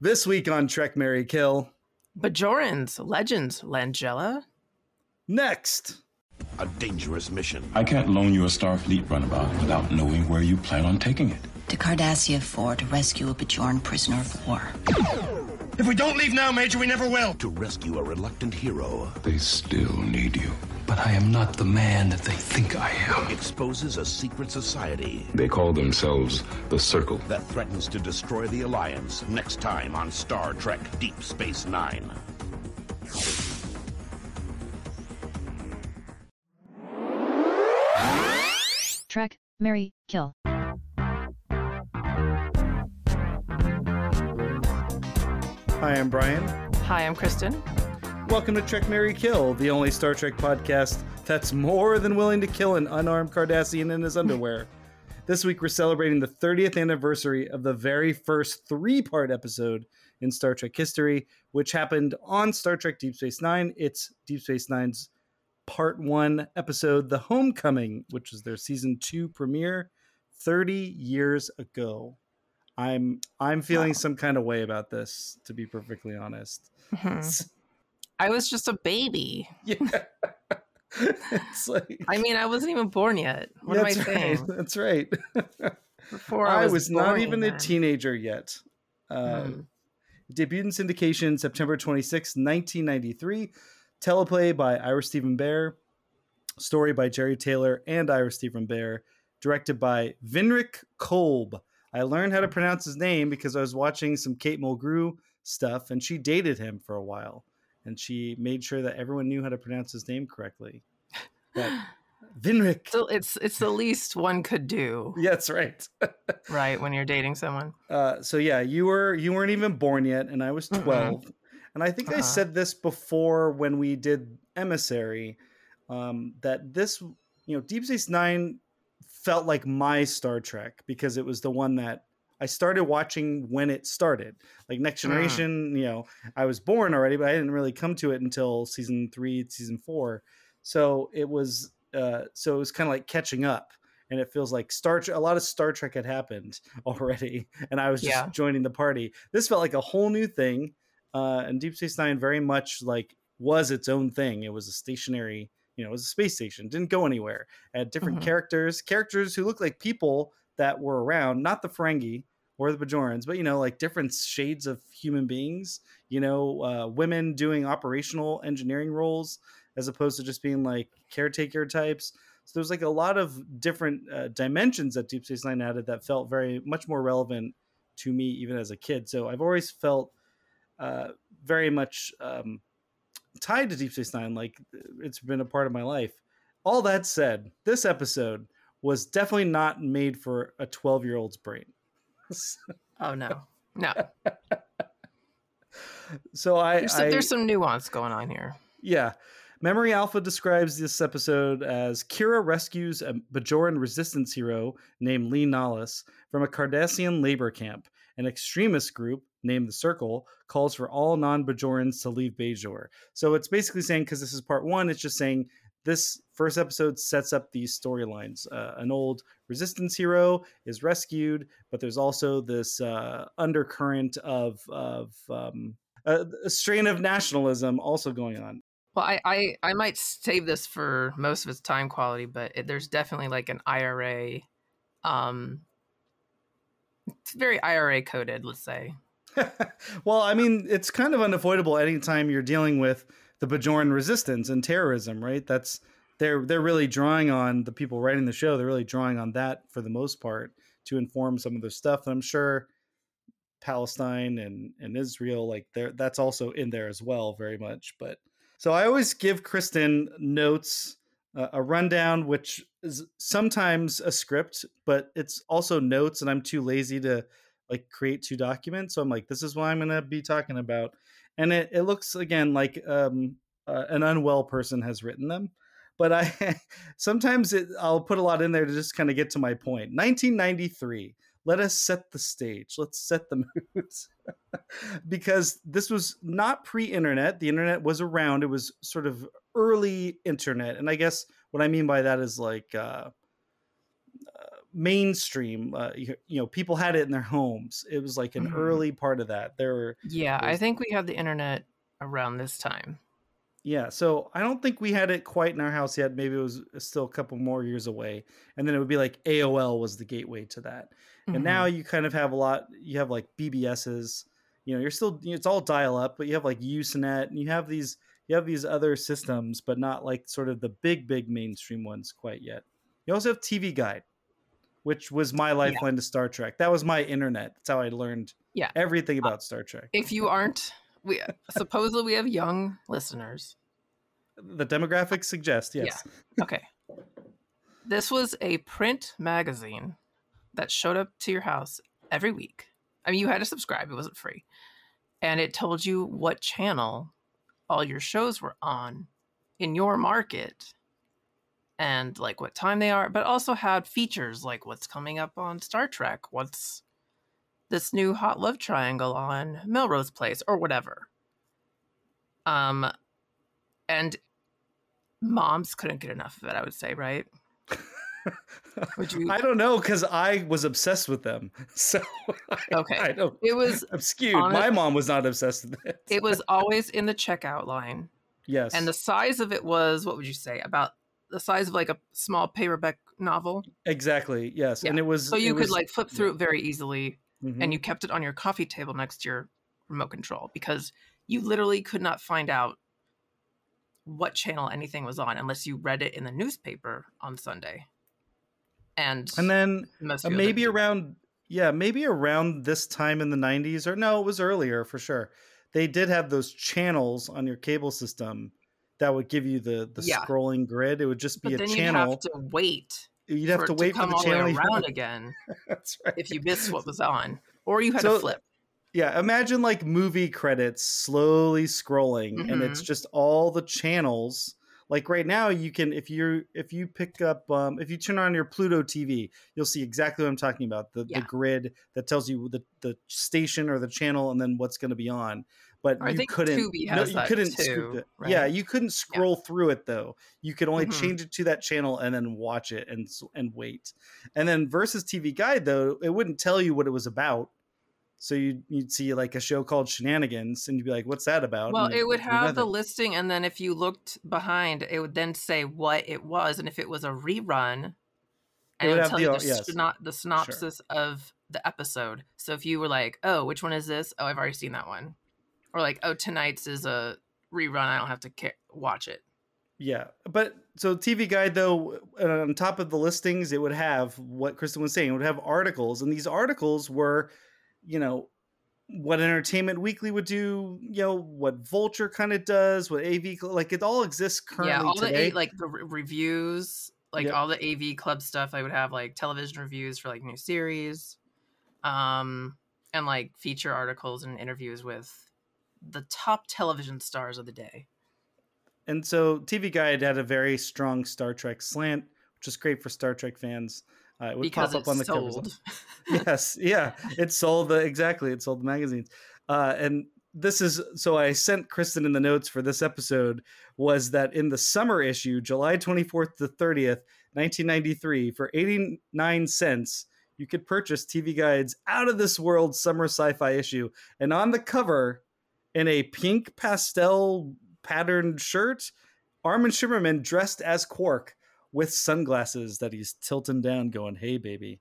This week on Trek Marry Kill. Bajorans, Legends, Langella. Next. A dangerous mission. I can't loan you a Starfleet runabout without knowing where you plan on taking it. To Cardassia 4 to rescue a Bajoran prisoner of war. If we don't leave now, Major, we never will. To rescue a reluctant hero. They still need you. But I am not the man that they think I am. Exposes a secret society. They call themselves the Circle. That threatens to destroy the Alliance. Next time on Star Trek Deep Space Nine. Trek, Marry, Kill. Hi, I'm Brian. Hi, I'm Kristen. Welcome to Trek Marry Kill, the only Star Trek podcast that's more than willing to kill an unarmed Cardassian in his underwear. this week we're celebrating the 30th anniversary of the very first three part episode in Star Trek history, which happened on Star Trek Deep Space Nine. It's Deep Space Nine's part one episode, The Homecoming, which was their season two premiere 30 years ago. I'm I'm feeling Wow. some kind of way about this, to be perfectly honest. Mhm. I was just a baby. Yeah. it's like I mean, I wasn't even born yet. What am I that's saying? right. That's right. Before I I was, was, not even a teenager yet. Uh, Hmm. Debuted in syndication September 26, 1993. Teleplay by Ira Steven Behr. Story by Jeri Taylor and Ira Steven Behr. Directed by Winrich Kolbe. I learned how to pronounce his name because I was watching some Kate Mulgrew stuff, and she dated him for a while, and she made sure that everyone knew how to pronounce his name correctly. But So it's it's the least one could do, yeah, that's right. right? When you're dating someone. Uh, so yeah, you were you weren't even born yet, and I was Mm-mm. 12 and I think I Uh-uh. said this before when we did Emissary, um, that this you know Deep Space Nine felt like my Star Trek because it was the one that I started watching when it started. Like Next Mm. Generation, you know, I was born already, but I didn't really come to it until season three, season four. So it was uh, so it was kind of like catching up. And it feels like Star Trek, a lot of Star Trek had happened already, and I was just Yeah. joining the party. This felt like a whole new thing, uh, and Deep Space Nine very much like was its own thing. It was a stationary, you know, it was a space station, didn't go anywhere. It had different Mhm. characters, characters who looked like people that were around, not the Ferengi or the Bajorans, but you know, like different shades of human beings. You know, uh, women doing operational engineering roles as opposed to just being like caretaker types. So there's like a lot of different uh, dimensions that Deep Space Nine added that felt very much more relevant to me even as a kid. So I've always felt uh, very much um, tied to Deep Space Nine. Like it's been a part of my life. All that said, this episode was definitely not made for a 12 year old's brain. Oh no, no. so I, There's, I there's some nuance going on here. Yeah. Memory Alpha describes this episode as Kira rescues a Bajoran resistance hero named Li Nalas from a Cardassian labor camp. An extremist group named the Circle calls for all non Bajorans to leave Bajor. So it's basically saying, because this is part one, it's just saying this first episode sets up these storylines. Uh, an old resistance hero is rescued, but there's also this uh, undercurrent of, of um, a, a strain of nationalism also going on. Well, I, I, I might save this for most of its time quality, but it, there's definitely like an IRA. Um, it's very IRA coded, let's say. well, I mean, it's kind of unavoidable anytime you're dealing with the Bajoran resistance and terrorism, right? That's they're they're really drawing on the people writing the show. They're really drawing on that for the most part to inform some of their stuff. And I'm sure Palestine and and Israel, like there, that's also in there as well, very much. But so I always give Kristen notes, uh, a rundown, which is sometimes a script, but it's also notes, and I'm too lazy to like create two documents. So I'm like, this is what I'm gonna be talking about, and it it looks again like um, uh, an unwell person has written them. But I sometimes it, I'll put a lot in there to just kind of get to my point. 1993. Let us set the stage. Let's set the mood. because this was not pre-internet. The internet was around. It was sort of early internet, and I guess what I mean by that is like uh, uh, mainstream. Uh, you, you know, people had it in their homes. It was like an Mhm. early part of that. There were Yeah, I think we had the internet around this time. Yeah, so I don't think we had it quite in our house yet. Maybe it was still a couple more years away, and then it would be like AOL was the gateway to that. And now Mhm. you kind of have a lot. You have like BBSs. You know, you're still it's all dial up, but you have like Usenet, and you have these you have these other systems, but not like sort of the big big mainstream ones quite yet. You also have TV Guide, which was my lifeline to Star Trek. That was my internet. That's how I learned Yeah. everything uh, about Star Trek. if you aren't, we supposedly we have young listeners. The demographics suggest yes. Okay. This was a print magazine that showed up to your house every week. I mean, you had to subscribe, it wasn't free. And it told you what channel all your shows were on in your market and like what time they are, but also had features like what's coming up on Star Trek, what's this new hot love triangle on Melrose Place or whatever. Um and moms couldn't get enough of it, I would say, right? Would you I don't know because I was obsessed with them. So I, Okay. I don't. It was I'm skewed. My mom was not obsessed with it. it was always in the checkout line. yes, And the size of it was what would you say? About the size of like a small paperback novel. exactly yes, and it was So you could was- like flip through it very easily Mhm. and you kept it on your coffee table next to your remote control because you literally could not find out what channel anything was on unless you read it in the newspaper on Sunday. And, and then uh, maybe around yeah maybe around this time in the 90s or no it was earlier for sure they did have those channels on your cable system that would give you the the Yeah. scrolling grid it would just be but a then channel you'd have to wait you'd have for to it wait come for the channel around again that's right if you missed what was on, or you had So- to flip. Yeah, imagine like movie credits slowly scrolling and it's Mhm. just all the channels. Like right now you can if you if you pick up um if you turn on your Pluto TV, you'll see exactly what I'm talking about. The Yeah. the grid that tells you the the station or the channel and then what's going to be on. But I you think couldn't no, you that couldn't too, scoop it. right? Yeah, you couldn't scroll through it though. You could only Mhm. change it to that channel and then watch it and and wait. And then versus TV Guide though, it wouldn't tell you what it was about. So you'd, you'd see like a show called Shenanigans, and you'd be like, "What's that about?" Well, And it would have the listing, and then if you looked behind, it would then say what it was, and if it was a rerun, and would it would tell the- you the, yes. syno- the synopsis of the episode. So if you were like, "Oh, which one is this?" Oh, I've already seen that one, or like, "Oh, tonight's is a rerun. I don't have to ca- watch it." Yeah, but so TV Guide though, on top of the listings, it would have what Kristen was saying. It would have articles, and these articles were, you know, what Entertainment Weekly would do. You know, what Vulture kind of does, what AV like it all exists currently yeah, all today. the like the re- reviews, like Yep. all the AV club stuff. I would have like television reviews for like new series, um, and like feature articles and interviews with the top television stars of the day. And so TV Guide had a very strong Star Trek slant, which is great for Star Trek fans. Uh, it would because pop up on the covers. yes, yeah, it sold the exactly. It sold the magazines, uh, and this is so. I sent Kristen in the notes for this episode was that in the summer issue, July twenty fourth to thirtieth, nineteen ninety three, for eighty nine cents, you could purchase TV Guide's Out of This World summer sci-fi issue, and on the cover, in a pink pastel patterned shirt, Armin Shimerman dressed as Quark with sunglasses that he's tilting down, going, "Hey, baby."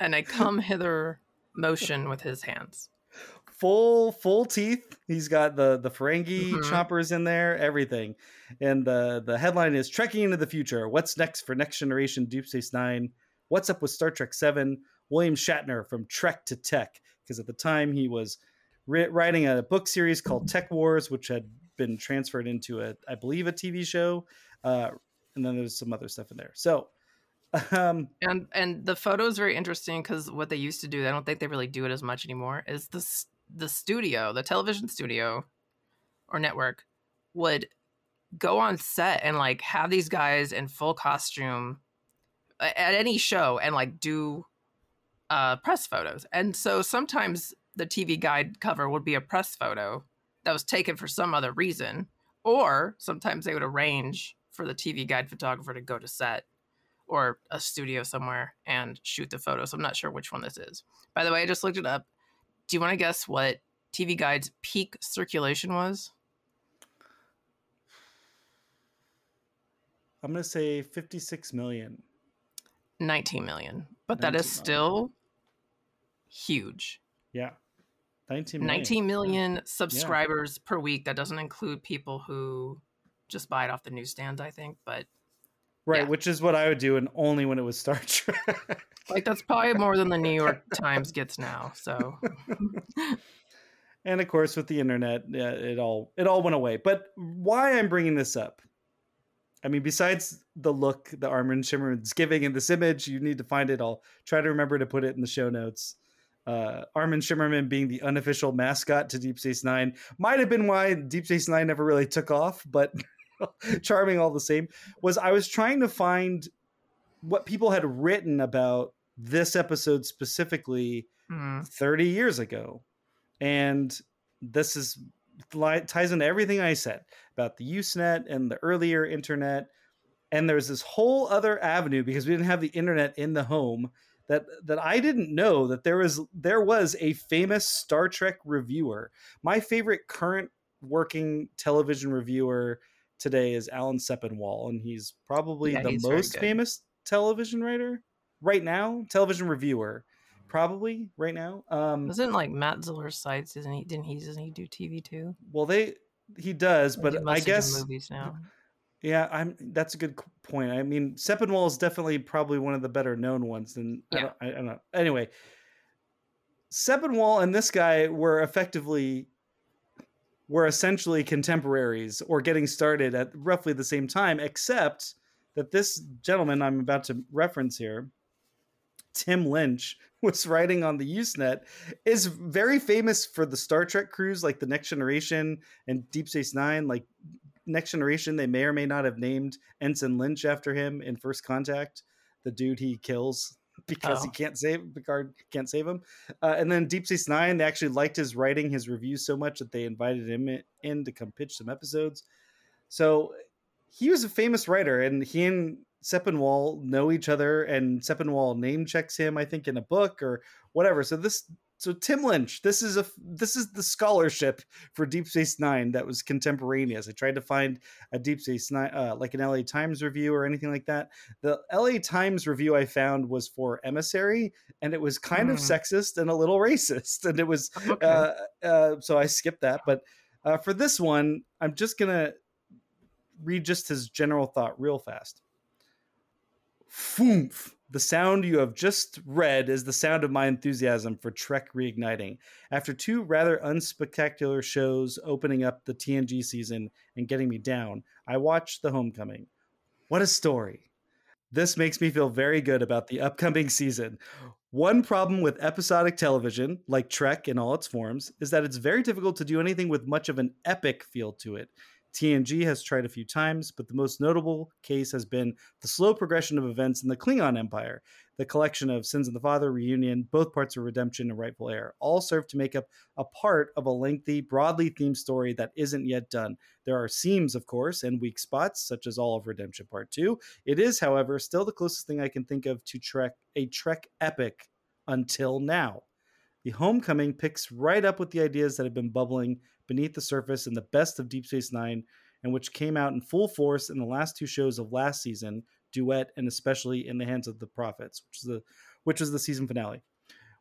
and a come hither motion with his hands. full full teeth. He's got the the Ferengi Mhm. choppers in there, everything. And the the headline is "Trekking into the Future: What's next for Next Generation Deep Space Nine? What's up with Star Trek Seven? William Shatner from Trek to Tech, because at the time he was ri- writing a book series called Tech Wars, which had been transferred into a, I believe, a TV show. Uh, and then there's some other stuff in there. So, um, And and the photo is very interesting because what they used to do, I don't think they really do it as much anymore. Is the the studio, the television studio or network, would go on set and like have these guys in full costume at any show and like do uh, press photos. And so sometimes the TV guide cover would be a press photo that was taken for some other reason, or sometimes they would arrange for the TV guide photographer to go to set or a studio somewhere and shoot the photos. I'm not sure which one this is. By the way, I just looked it up. Do you want to guess what TV Guide's peak circulation was? I'm gonna say 56 million. 19 million. But that 19 is still huge. Yeah, 19 million. 19 million subscribers per week. That doesn't include people who just buy it off the newsstand, I think. But Right, yeah. which is what I would do, and only when it was Star Trek. like that's probably more than the New York Times gets now. So and of course, with the internet, it all it all went away. But why I'm bringing this up? I mean, besides the look the that Armin Shimerman's giving in this image, you need to find it. I'll try to remember to put it in the show notes. Uh, Armin Shimerman being the unofficial mascot to Deep Space Nine might have been why Deep Space Nine never really took off, but charming all the same. Was I was trying to find what people had written about this episode specifically mm, 30 years ago. And this is ties into everything I said about the Usenet and the earlier internet. And there's this whole other avenue because we didn't have the internet in the home that that I didn't know that there was there was a famous Star Trek reviewer. My favorite current working television reviewer today is Alan Sepinwall, and he's probably Yeah, the he's most famous television writer right now, television reviewer, probably right now. Um, isn't like Matt Zoller Seitz? Isn't he? Didn't he? Doesn't he do TV too? well, they he does, Or he but I guess movies now. Yeah, I'm. That's a good point. I mean, Sepinwall is definitely probably one of the better known ones. And I, don't, I, I don't know. Anyway, Sepinwall and this guy were effectively were essentially contemporaries or getting started at roughly the same time, except that this gentleman I'm about to reference here, Tim Lynch, was writing on the Usenet, is very famous for the Star Trek crews like the Next Generation and Deep Space Nine. Like Next Generation, they may or may not have named Ensign Lynch after him in First Contact, the dude he kills because he Oh. can't save Picard can't save him. Uh, and then Deep Space Nine, they actually liked his writing, his reviews so much that they invited him i- in to come pitch some episodes. So he was a famous writer, and he and Sepinwall know each other, and Sepinwall name checks him, I think, in a book or whatever. So this, so Tim Lynch, this is a this is the scholarship for Deep Space Nine that was contemporaneous. I tried to find a Deep Space Nine, uh, like an LA Times review or anything like that. The LA Times review I found was for Emissary, and it was kind of Mm. sexist and a little racist, and it was Okay. uh, uh, so I skipped that. But uh, for this one, I'm just gonna read just his general thought real fast. Foomph. The sound you have just read is the sound of my enthusiasm for Trek reigniting. After two rather unspectacular shows opening up the TNG season and getting me down, I watched The Homecoming. What a story! This makes me feel very good about the upcoming season. One problem with episodic television, like Trek in all its forms, is that it's very difficult to do anything with much of an epic feel to it. TNG has tried a few times, but the most notable case has been the slow progression of events in the Klingon Empire. The collection of Sins of the Father, Reunion, both parts of Redemption, and Rightful Heir all serve to make up a part of a lengthy, broadly themed story that isn't yet done. There are seams, of course, and weak spots, such as all of Redemption Part 2. It is, however, still the closest thing I can think of to Trek, a Trek epic until now. The Homecoming picks right up with the ideas that have been bubbling beneath the surface in the best of Deep Space Nine, and which came out in full force in the last two shows of last season, Duet and especially In the Hands of the Prophets, which is the which was the season finale.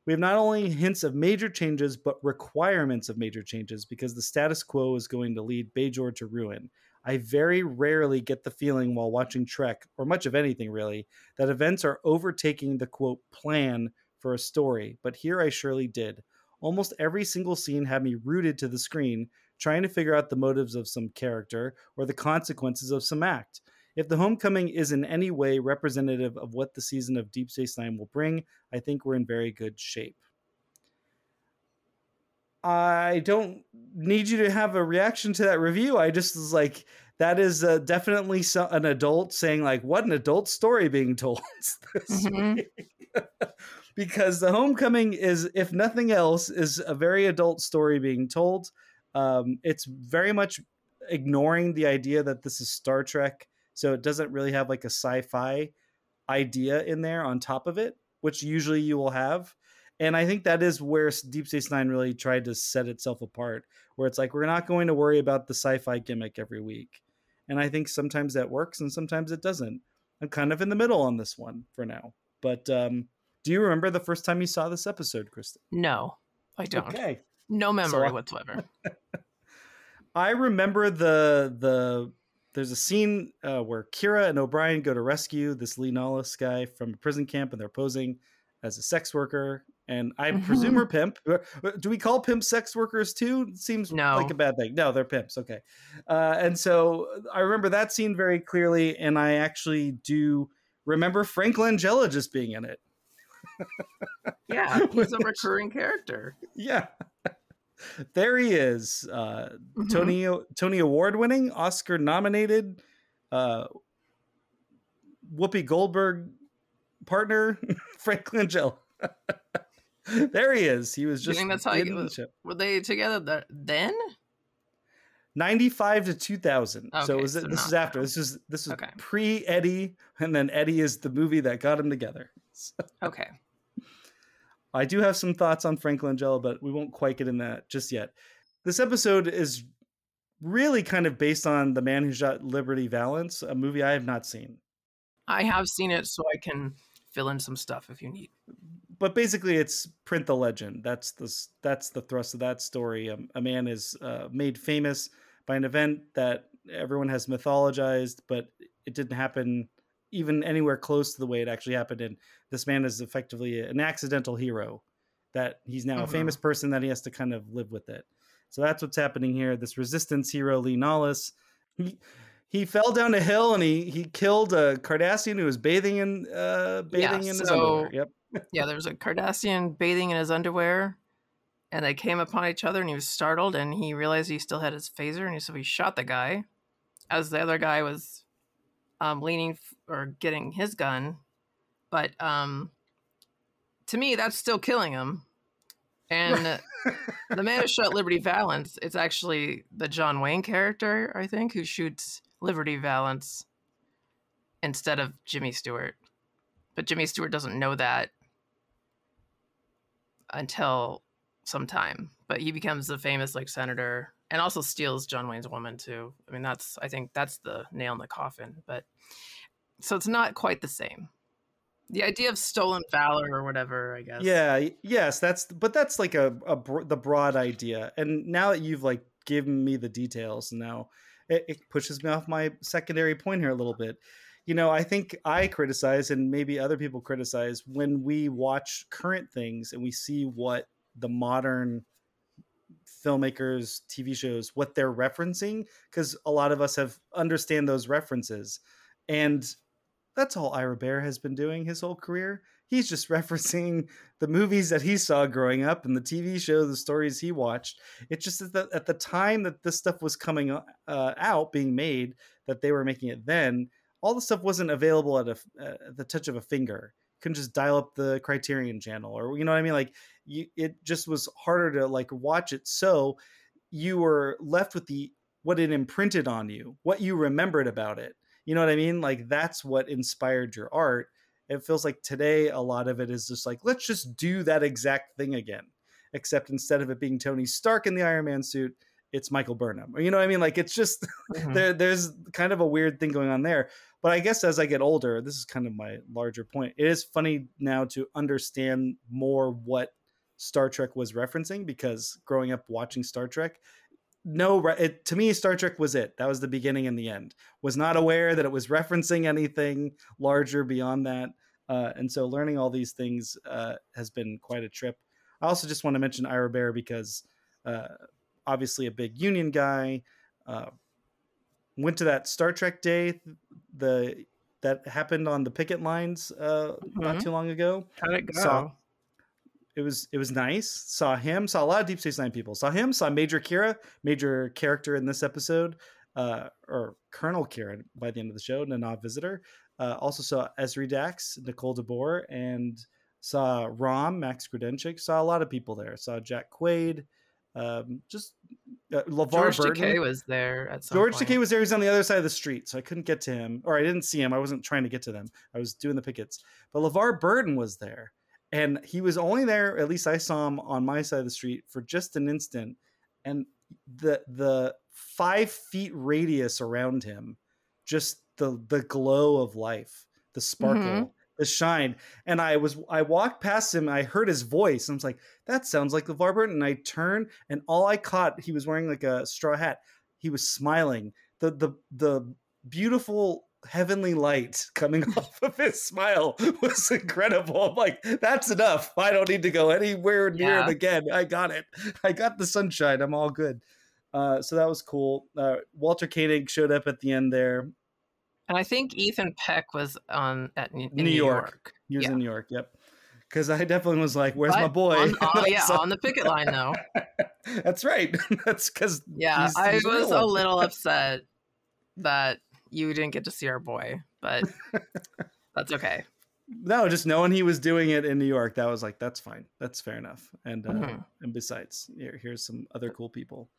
We have not only hints of major changes, but requirements of major changes because the status quo is going to lead Bajor to ruin. I very rarely get the feeling while watching Trek, or much of anything really, that events are overtaking the quote plan for a story, but here I surely did. Almost every single scene had me rooted to the screen, trying to figure out the motives of some character or the consequences of some act. If the homecoming is in any way representative of what the season of Deep Space Nine will bring, I think we're in very good shape. I don't need you to have a reaction to that review. I just was like, that is uh, definitely so- an adult saying, like, what an adult story being told. this Mhm. week. because the homecoming is, if nothing else, is a very adult story being told. Um, it's very much ignoring the idea that this is Star Trek, so it doesn't really have like a sci-fi idea in there on top of it, which usually you will have. And I think that is where Deep Space Nine really tried to set itself apart, where it's like we're not going to worry about the sci-fi gimmick every week. And I think sometimes that works and sometimes it doesn't. I'm kind of in the middle on this one for now. But um, do you remember the first time you saw this episode, Kristen? No, I don't. Okay. No memory I- whatsoever. I remember the the there's a scene uh, where Kira and O'Brien go to rescue this Li Nalas guy from a prison camp, and they're posing as a sex worker. And I presume her pimp. Uh, Do we call pimp sex workers too? It seems No. like a bad thing. No, they're pimps. Okay. Uh, and so I remember that scene very clearly, and I actually do remember Frank Langella just being in it. yeah, he's a recurring character. Yeah. there he is. Uh, Mhm. Tony Tony Award winning, Oscar nominated, uh, Whoopi Goldberg partner, Frank Langella. there he is. He was Do you just think that's how you, he the? Were they together th- then? 95 to 2000 so Okay, it was so this is after now. this is this is Okay. pre eddie and then eddie is the movie that got him together So, Okay. I do have some thoughts on Frank Langella, but we won't quite get in that just yet. This episode is really kind of based on The Man Who Shot Liberty Valance, a movie I have not seen. I have seen it, so I can fill in some stuff if you need. But basically, it's print the legend. That's the that's the thrust of that story. Um, a man is uh, made famous by an event that everyone has mythologized, but it didn't happen even anywhere close to the way it actually happened. And this man is effectively an accidental hero. That he's now a Mhm. famous person that he has to kind of live with it. So that's what's happening here. This resistance hero, Li Nalas, he he fell down a hill and he he killed a Cardassian who was bathing in uh bathing in his underwear. Yep. Yeah, there was a Cardassian bathing in his underwear, and they came upon each other, and he was startled, and he realized he still had his phaser, and he so he shot the guy, as the other guy was um, leaning f- or getting his gun, but um, to me, that's still killing him. And the man who shot Liberty Valance, it's actually the John Wayne character, I think, who shoots Liberty Valance instead of Jimmy Stewart. But Jimmy Stewart doesn't know that until some time. But he becomes the famous like senator and also steals John Wayne's woman too. I mean, that's I think that's the nail in the coffin. But so it's not quite the same. The idea of stolen valor or whatever, I guess. Yeah, yes, that's but that's like a, a the broad idea. And now that you've like given me the details, now it, it pushes me off my secondary point here a little bit. You know, I think I criticize and maybe other people criticize when we watch current things and we see what the modern filmmakers, TV shows, what they're referencing, because a lot of us have understand those references. And that's all Ira Behr has been doing his whole career. He's just referencing the movies that he saw growing up and the TV show, the stories he watched. It's just that at the time that this stuff was coming uh, out, being made, that they were making it then, all the stuff wasn't available at, a, at the touch of a finger. Couldn't just dial up the Criterion channel, or you know what I mean. Like, you, it just was harder to like watch it. So you were left with the what it imprinted on you, what you remembered about it. You know what I mean? Like that's what inspired your art. It feels like today a lot of it is just like let's just do that exact thing again, except instead of it being Tony Stark in the Iron Man suit, it's Michael Burnham. You know what I mean? Like it's just Mhm. there. There's kind of a weird thing going on there. But I guess as I get older, this is kind of my larger point. It is funny now to understand more what Star Trek was referencing because growing up watching Star Trek, no, it, to me, Star Trek was it. That was the beginning and the end. Was not aware that it was referencing anything larger beyond that. Uh, and so learning all these things uh, has been quite a trip. I also just want to mention Ira Behr because uh, obviously a big Union guy. Uh, went to that Star Trek day, the that happened on the picket lines uh, not Mhm. too long ago How'd it go? Saw- it was it was nice. Saw him, saw a lot of Deep Space Nine people. Saw him, saw Major Kira, major character in this episode, uh, or Colonel Kira by the end of the show, Nana visitor. Uh, also saw Ezri Dax, Nicole DeBoer, and saw Rom, Max Grodenchik. Saw a lot of people there. Saw Jack Quaid. Um, just Uh, LeVar George Burton. Takei was there at some George point. Takei was there. He was on the other side of the street, so I couldn't get to him, or I didn't see him. I wasn't trying to get to them. I was doing the pickets. But LeVar Burton was there, and he was only there. At least I saw him on my side of the street for just an instant, and the the five feet radius around him, just the the glow of life, the sparkle, Mhm. The shine. And I was I walked past him. I heard his voice. And I was like, that sounds like LeVar Burton. And I turned, and all I caught, he was wearing like a straw hat. He was smiling. The the the beautiful heavenly light coming off of his smile was incredible. I'm like, that's enough. I don't need to go anywhere near Yeah. him again. I got it. I got the sunshine. I'm all good. Uh, so that was cool. Uh, Walter Koenig showed up at the end there. And I think Ethan Peck was on at New, in New New York. York. He was Yeah. in New York. Yep. Because I definitely was like, "Where's my boy?" On, on- yeah, on the picket line though. That's right. That's because Yeah, He's- I he's a real was a little upset that you didn't get to see our boy, but that's okay. no, just knowing he was doing it in New York, that was like, that's fine. That's fair enough. And uh, Mhm. and besides, here, here's some other cool people.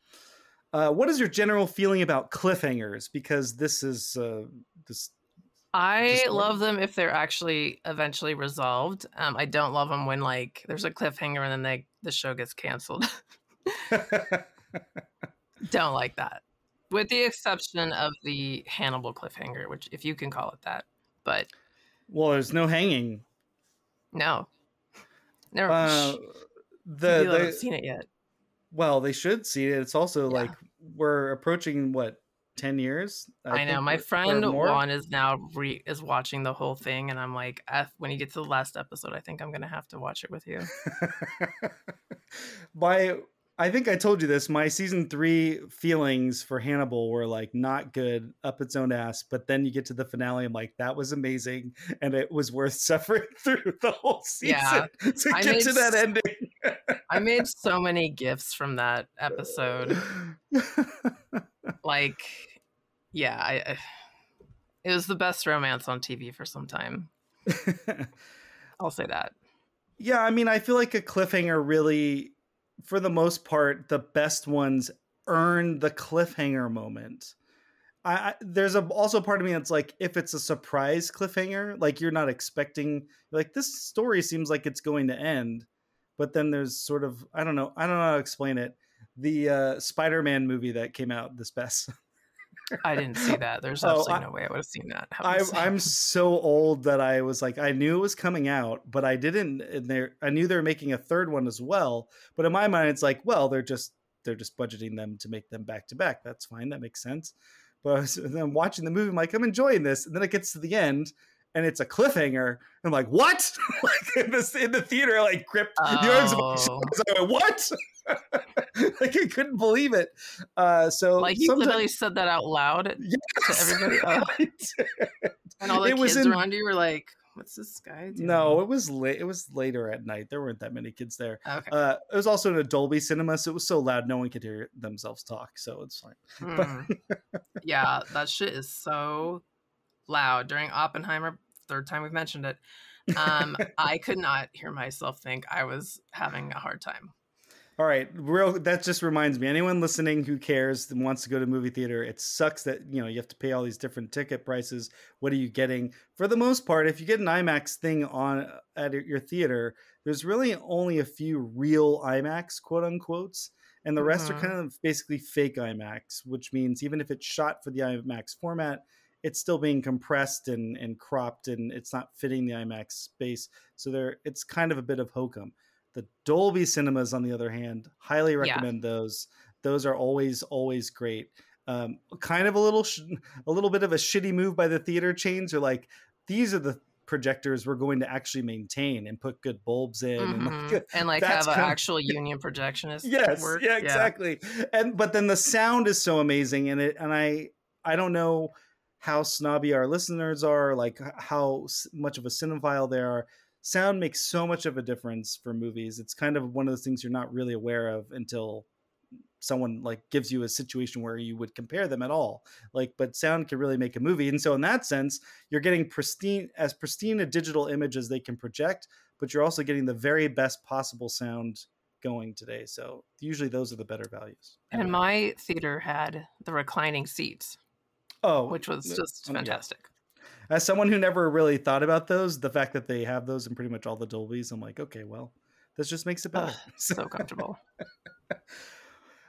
Uh, what is your general feeling about cliffhangers? Because this is uh, this. I love them if they're actually eventually resolved. Um, I don't love them when like there's a cliffhanger and then they the show gets canceled. don't like that, with the exception of the Hannibal cliffhanger, which if you can call it that. But well, there's no hanging. no, never. Uh, shh, the, people haven't the seen it yet. Well, they should see it. It's also Yeah. like we're approaching what ten years. I, know my friend? Juan is now re- is watching the whole thing, and I'm like, "F- when you get to the last episode, I think I'm gonna have to watch it with you. my I think I told you this. My season three feelings for Hannibal were like not good, up its own ass. But then you get to the finale, I'm like, that was amazing, and it was worth suffering through the whole season Yeah. to I get to that s- ending. I made so many gifts from that episode. Like, yeah, I, I it was the best romance on TV for some time. I'll say that. yeah, I mean, I feel like a cliffhanger really, for the most part, the best ones earn the cliffhanger moment. I, I there's a also part of me that's like if it's a surprise cliffhanger, like you're not expecting, like this story seems like it's going to end, but then there's sort of I don't know I don't know how to explain it. The uh, Spider-Man movie that came out this past I didn't see that. There's Oh, absolutely I- no way I would have seen that. I, I'm so old that I was like, I knew it was coming out, but I didn't. And there, I knew they were making a third one as well. But in my mind, it's like, well, they're just they're just budgeting them to make them back to back. That's fine. That makes sense. But I was, then watching the movie, I'm like, I'm enjoying this, and then it gets to the end. And it's a cliffhanger. I'm like, what? like in the in the theater, like gripped the arms of my Oh. I went, what? like I couldn't believe it. Uh, so like you sometimes- literally said that out loud, to everybody? Oh. And all the It kids in- around you were like, "What's this guy doing?" No, it was late. It was later at night. There weren't that many kids there. Okay. Uh, it was also in a Dolby cinema, so it was so loud no one could hear themselves talk. So it's fine. Mm. yeah, that shit is so loud during Oppenheimer. Third time we've mentioned it. Um, I could not hear myself think I was having a hard time. All right, real. That just reminds me. Anyone listening who cares and wants to go to movie theater, it sucks that you know you have to pay all these different ticket prices. What are you getting? For the most part, if you get an IMAX thing on at your theater, there's really only a few real IMAX quote unquotes, and the rest Mhm. are kind of basically fake IMAX, which means even if it's shot for the IMAX format, it's still being compressed and, and cropped, and it's not fitting the IMAX space. So there, it's kind of a bit of hokum. The Dolby cinemas, on the other hand, highly Yeah. recommend those. Those are always always great. Um, kind of a little sh- a little bit of a shitty move by the theater chains. Are like these are the projectors we're going to actually maintain and put good bulbs in and Mhm. like, and like have an kind of- actual union projectionist. yes work. yeah exactly and but then the sound is so amazing and it and i i don't know how snobby our listeners are like how much of a cinephile they are. Sound makes so much of a difference for movies. It's kind of one of those things you're not really aware of until someone like gives you a situation where you would compare them at all. Like but sound can really make a movie. And so in that sense you're getting pristine as pristine a digital image as they can project but you're also getting the very best possible sound going today. So usually those are the better values. And my theater had the reclining seats, Oh, which was uh, just yeah. fantastic. As someone who never really thought about those, the fact that they have those in pretty much all the Dolbys, I'm like, okay, well, this just makes it better. Ugh, so comfortable.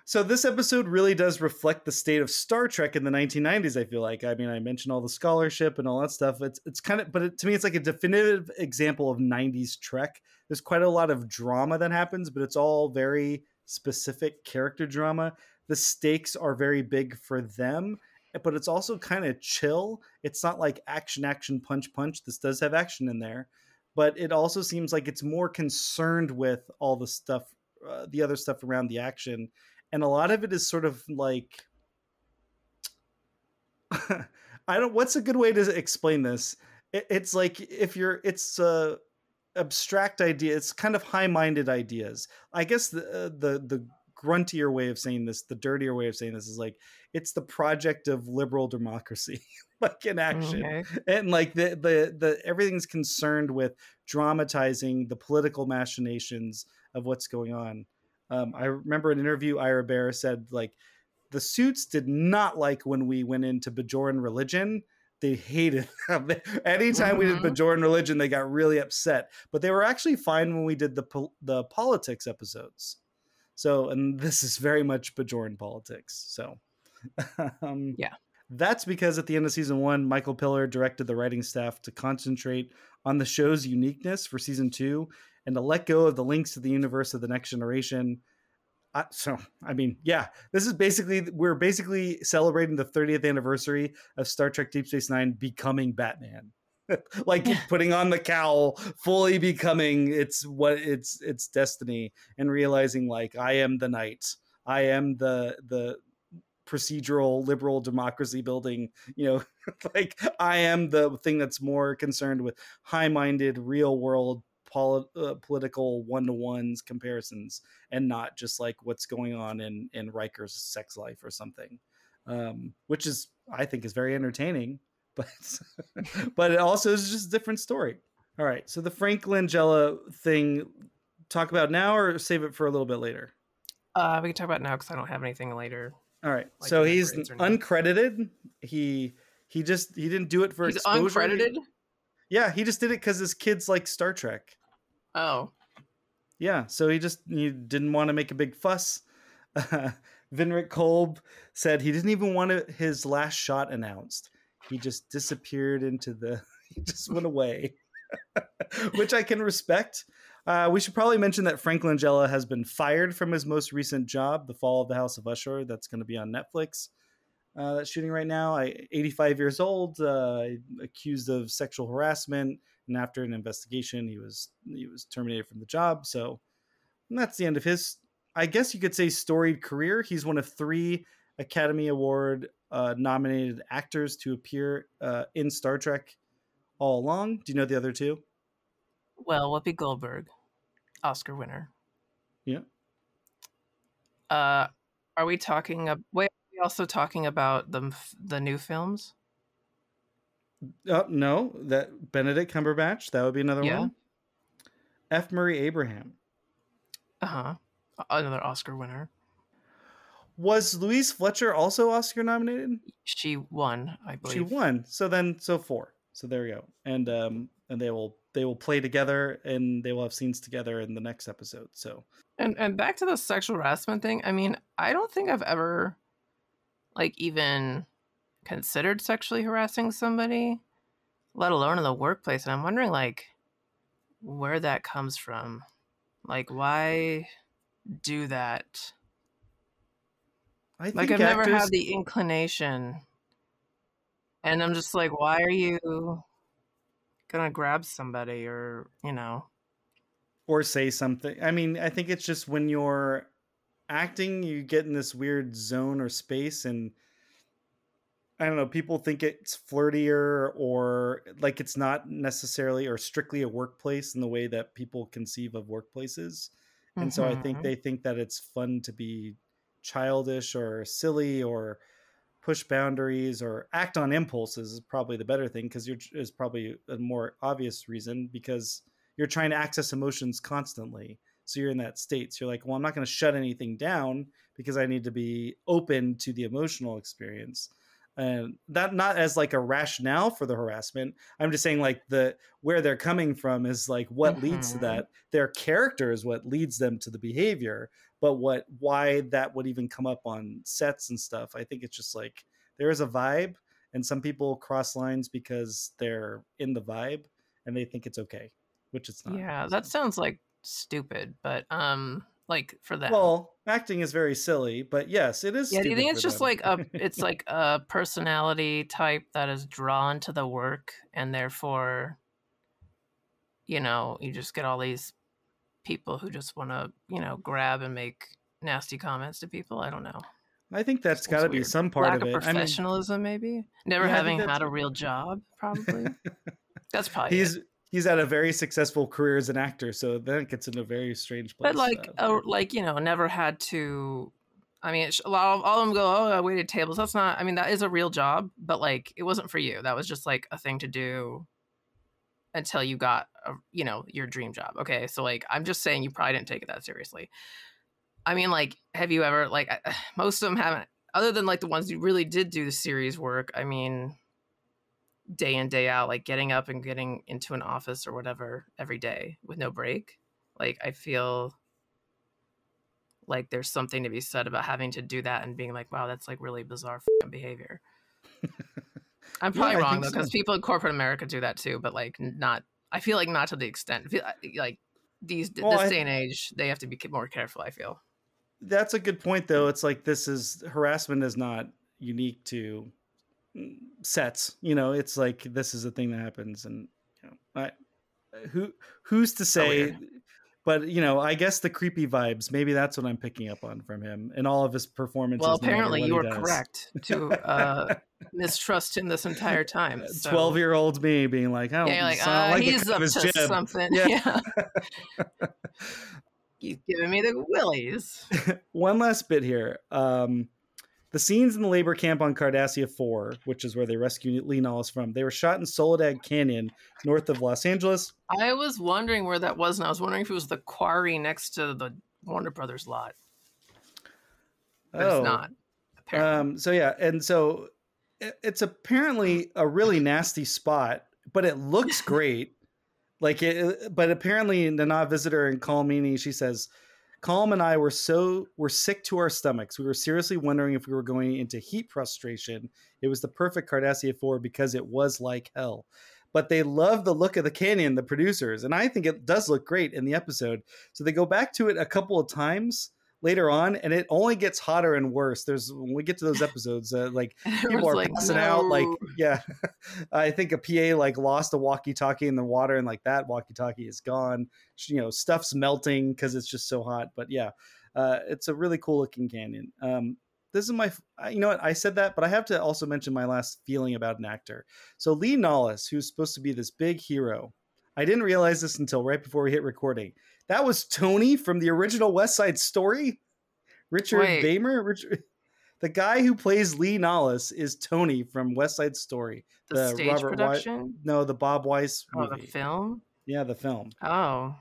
So this episode really does reflect the state of Star Trek in the 1990s. I feel like. I mean, I mentioned all the scholarship and all that stuff. It's it's kind of, but it, to me, it's like a definitive example of 90s Trek. There's quite a lot of drama that happens, but it's all very specific character drama. The stakes are very big for them, but it's also kind of chill. It's not like action, action, punch, punch. This does have action in there, but it also seems like it's more concerned with all the stuff, uh, the other stuff around the action and a lot of it is sort of like I don't what's a good way to explain this it, it's like if you're it's a abstract idea it's kind of high-minded ideas I guess the uh, the the gruntier way of saying this the dirtier way of saying this is like it's the project of liberal democracy like in action Okay. and like the the the everything's concerned with dramatizing the political machinations of what's going on um, I remember an interview Ira Behr said like the suits did not like when we went into Bajoran religion. They hated them. Anytime we did Mhm. Bajoran religion, they got really upset. But they were actually fine when we did the pol- the politics episodes. So, and this is very much Bajoran politics. So, um, Yeah. That's because at the end of season one, Michael Piller directed the writing staff to concentrate on the show's uniqueness for season two and to let go of the links to the universe of the next generation. I, so, I mean, yeah, this is basically, we're basically celebrating the 30th anniversary of Star Trek Deep Space Nine becoming Batman. like putting on the cowl, fully becoming its what its its destiny, and realizing like I am the knight, I am the the procedural liberal democracy building you know like i am the thing that's more concerned with high-minded real world poli- uh, political one-to-ones comparisons and not just like what's going on in in Riker's sex life or something um which is i think is very entertaining but but it also is just a different story all right so the frank langella thing talk about now or save it for a little bit later Uh, we can talk about it now because I don't have anything later. all right Like so he's grades or anything. uncredited he he just he didn't do it for He's exposure uncredited. yeah he just did it because his kids like star trek Oh, Yeah, so he just he didn't want to make a big fuss. Uh, Winrich Kolbe said he didn't even want his last shot announced. He just disappeared into the. He just went away, which I can respect. Uh, we should probably mention that Frank Langella has been fired from his most recent job, The Fall of the House of Usher. That's going to be on Netflix. Uh, that's shooting right now. I, 85 years old, uh, accused of sexual harassment, and after an investigation, he was he was terminated from the job. So that's the end of his, I guess you could say, storied career. He's one of three Academy Award uh, nominated actors to appear uh, in Star Trek all along. Do you know the other two? well, Whoopi Goldberg, Oscar winner. Yeah. Uh, are we talking? Ab- wait, are we also talking about the f- the new films? Uh, no, that Benedict Cumberbatch. That would be another Yeah. one. F. Murray Abraham. Uh huh. Another Oscar winner. Was Louise Fletcher also Oscar nominated? She won, I believe. She won. So then, so four. So there we go. And um, and they will they will play together and they will have scenes together in the next episode. So And and back to the sexual harassment thing. I mean, I don't think I've ever like even considered sexually harassing somebody, let alone in the workplace. And I'm wondering like where that comes from. Like why do that? I think Like I've never had the inclination. And I'm just like, why are you gonna grab somebody or, you know? or say something. I mean, I think it's just when you're acting, you get in this weird zone or space, and I don't know. People think it's flirtier or like it's not necessarily or strictly a workplace in the way that people conceive of workplaces. And so I think Mhm. they think that it's fun to be childish or silly or push boundaries or act on impulses is probably the better thing because you're is probably a more obvious reason because you're trying to access emotions constantly So you're in that state. So you're like, well, I'm not going to shut anything down because I need to be open to the emotional experience. And that not as like a rationale for the harassment. I'm just saying like the where they're coming from is like what leads to Mhm. that. Their character is what leads them to the behavior, but what why that would even come up on sets and stuff. I think it's just like there is a vibe and some people cross lines because they're in the vibe and they think it's okay, which it's not. Yeah, that sounds like stupid, but um, like for that Well, acting is very silly, but yes, it is. yeah, do you think it's just them. like a it's like a personality type that is drawn to the work and therefore you know, you just get all these people who just want to, you know, grab and make nasty comments to people. I don't know. I think that's got to be some part Lack of it. I mean, professionalism, maybe. Never Yeah, having had a real job, probably. that's probably. he's it. he's had a very successful career as an actor, so then it gets into a very strange place. but like, uh, oh, like you know, never had to. I mean, a lot of all of them go, "Oh, I waited tables." That's not. I mean, that is a real job, but like, it wasn't for you. That was just like a thing to do until you got, a, you know, your dream job. Okay, so like, I'm just saying, you probably didn't take it that seriously. I mean, like, have you ever like? I- Most of them haven't. Other than like the ones who really did do the series work. I mean, day in day out, like getting up and getting into an office or whatever every day with no break. Like, I feel like there's something to be said about having to do that and being like, wow, that's like really bizarre behavior. I'm probably I wrong though, because so. people in corporate America do that too, but like not. I feel like not to the extent. Like these Well, this I- day and age, they have to be more careful. I feel. that's a good point, though. It's like this is harassment is not unique to mm, sets. You know, it's like this is a thing that happens, and you know, I, who who's to say? weird. But you know, I guess the creepy vibes. Maybe that's what I'm picking up on from him and all of his performances. Well, apparently what you were correct to uh, mistrust him this entire time. so- Twelve year old me being like, "Oh, Yeah, like, uh, like he's up to jib." something. Yeah. Yeah. he's giving me the willies. One last bit here. Um, the scenes in the labor camp on Cardassia 4, which is where they rescue Li from, they were shot in Soledad Canyon, north of Los Angeles. I was wondering where that was, and I was wondering if it was the quarry next to the Warner Brothers lot. But it's not. Apparently. Um, so yeah, and so it, it's apparently a really nasty spot, but it looks great. Like it, but apparently the Nana Visitor and Colm Meaney, she says, Colm and I were so were sick to our stomachs. We were seriously wondering if we were going into heat frustration. It was the perfect Cardassia 4 because it was like hell. But they love the look of the canyon, the producers, and I think it does look great in the episode. So they go back to it a couple of times later on, and it only gets hotter and worse. There's when we get to those episodes, uh, like people are like, passing out. Like, yeah, I think a PA like lost a walkie-talkie in the water, and like that walkie-talkie is gone. You know, stuff's melting because it's just so hot. But yeah, uh, it's a really cool looking canyon. Um, this is my, you know what? I said that, but I have to also mention my last feeling about an actor. So Li Nalas, who's supposed to be this big hero, I didn't realize this until right before we hit recording. That was Tony from the original West Side Story. Richard Wait. Beymer, Richard, the guy who plays Li Nalas is Tony from West Side Story. the, the stage Robert production. No, the Bob Wise Oh, movie. the film. Yeah, the film. Oh,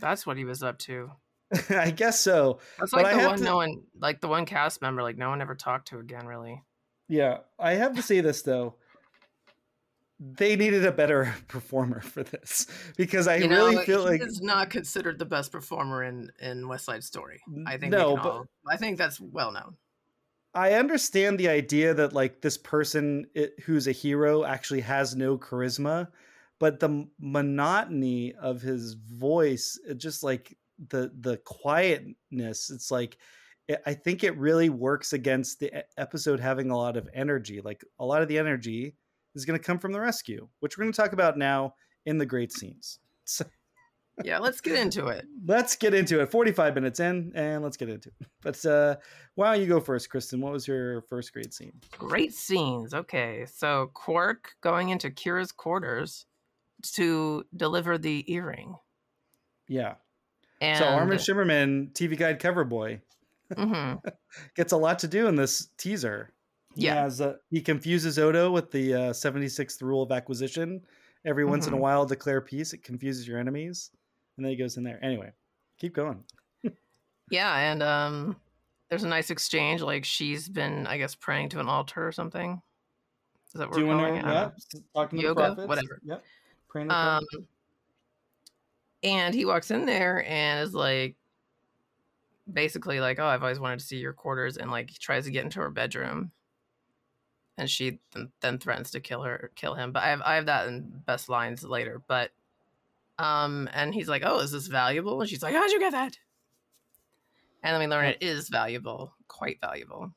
that's what he was up to. I guess so. That's But like I the have one to- no one, like the one cast member, like no one ever talked to again, really. Yeah, I have to say this though. They needed a better performer for this because I you know, really feel he like is not considered the best performer in in West Side Story. I think No, but- all, I think that's well known. I understand the idea that like this person it, who's a hero actually has no charisma, but the monotony of his voice, it just like the the quietness, it's like it, I think it really works against the episode having a lot of energy. Like a lot of the energy is going to come from the rescue, which we're going to talk about now in the great scenes. So Yeah, let's get into it. let's get into it. 45 minutes in, and let's get into it. But uh, why don't you go first, Kristen? What was your first great scene? Great scenes. Okay, so Quark going into Kira's quarters to deliver the earring. Yeah. And so Armin Shimerman, TV Guide cover boy, Mhm. gets a lot to do in this teaser. He Yeah. has uh, he confuses Odo with the uh, 76th rule of acquisition. Every once in a Mhm. while, declare peace. It confuses your enemies, and then he goes in there. Anyway, keep going. Yeah, and um, there's a nice exchange. Like she's been, I guess, praying to an altar or something. Is that what we're Doing calling her, it? Yeah, talking to Yoga? the prophets. Whatever. Yep. Praying to Um, prophets. and he walks in there and is like, basically like, "Oh, I've always wanted to see your quarters," and like he tries to get into her bedroom, and she th- then threatens to kill her, kill him. But I have I have that in best lines later. But um, and he's like, "Oh, is this valuable?" And she's like, "How'd you get that?" And then we learn it is valuable, quite valuable.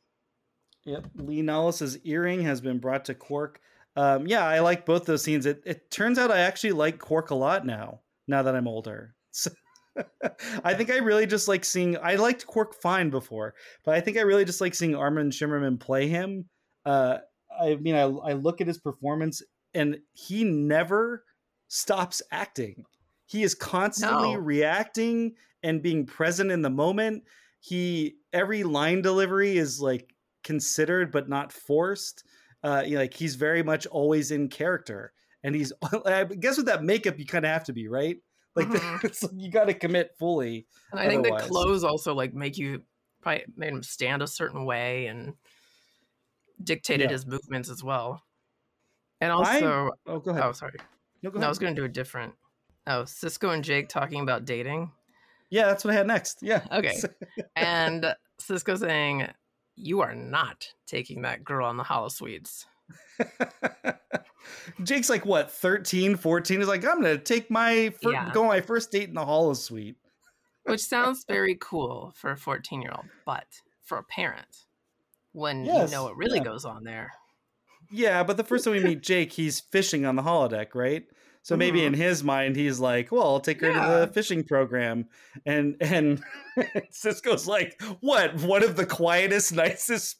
Yep. Li Nalas's earring has been brought to Quark. Um, yeah, I like both those scenes. It, it turns out I actually like Quark a lot now, now that I'm older. So, I think I really just like seeing, I liked Quark fine before, but I think I really just like seeing Armin Shimerman play him. Uh, I mean, I, I look at his performance and he never stops acting. He is constantly No. reacting and being present in the moment. He, every line delivery is like considered but not forced. Uh, you know, like he's very much always in character, and he's. I guess with that makeup, you kind of have to be right. Like Mhm. it's like you got to commit fully. And I think the clothes also like make you probably made him stand a certain way and dictated Yeah. his movements as well. And I- also, Oh, go ahead. oh sorry, No, go no, I was going to do a different. Oh, Sisko and Jake talking about dating, Yeah, that's what I had next. Yeah. Okay. and Sisko saying, "You are not taking that girl on the holosuites." Jake's like what 13, 14 is like I'm gonna take my fir- Yeah. go on my first date in the holosuite. Which sounds very cool for a 14 year old, but for a parent, when Yes, you know what really yeah. goes on there. Yeah, but the first time we meet Jake, he's fishing on the holodeck, right? So maybe in his mind, he's like, "Well, I'll take her to Mm-hmm. The fishing program," and and Sisko's like, "What? One of the quietest, nicest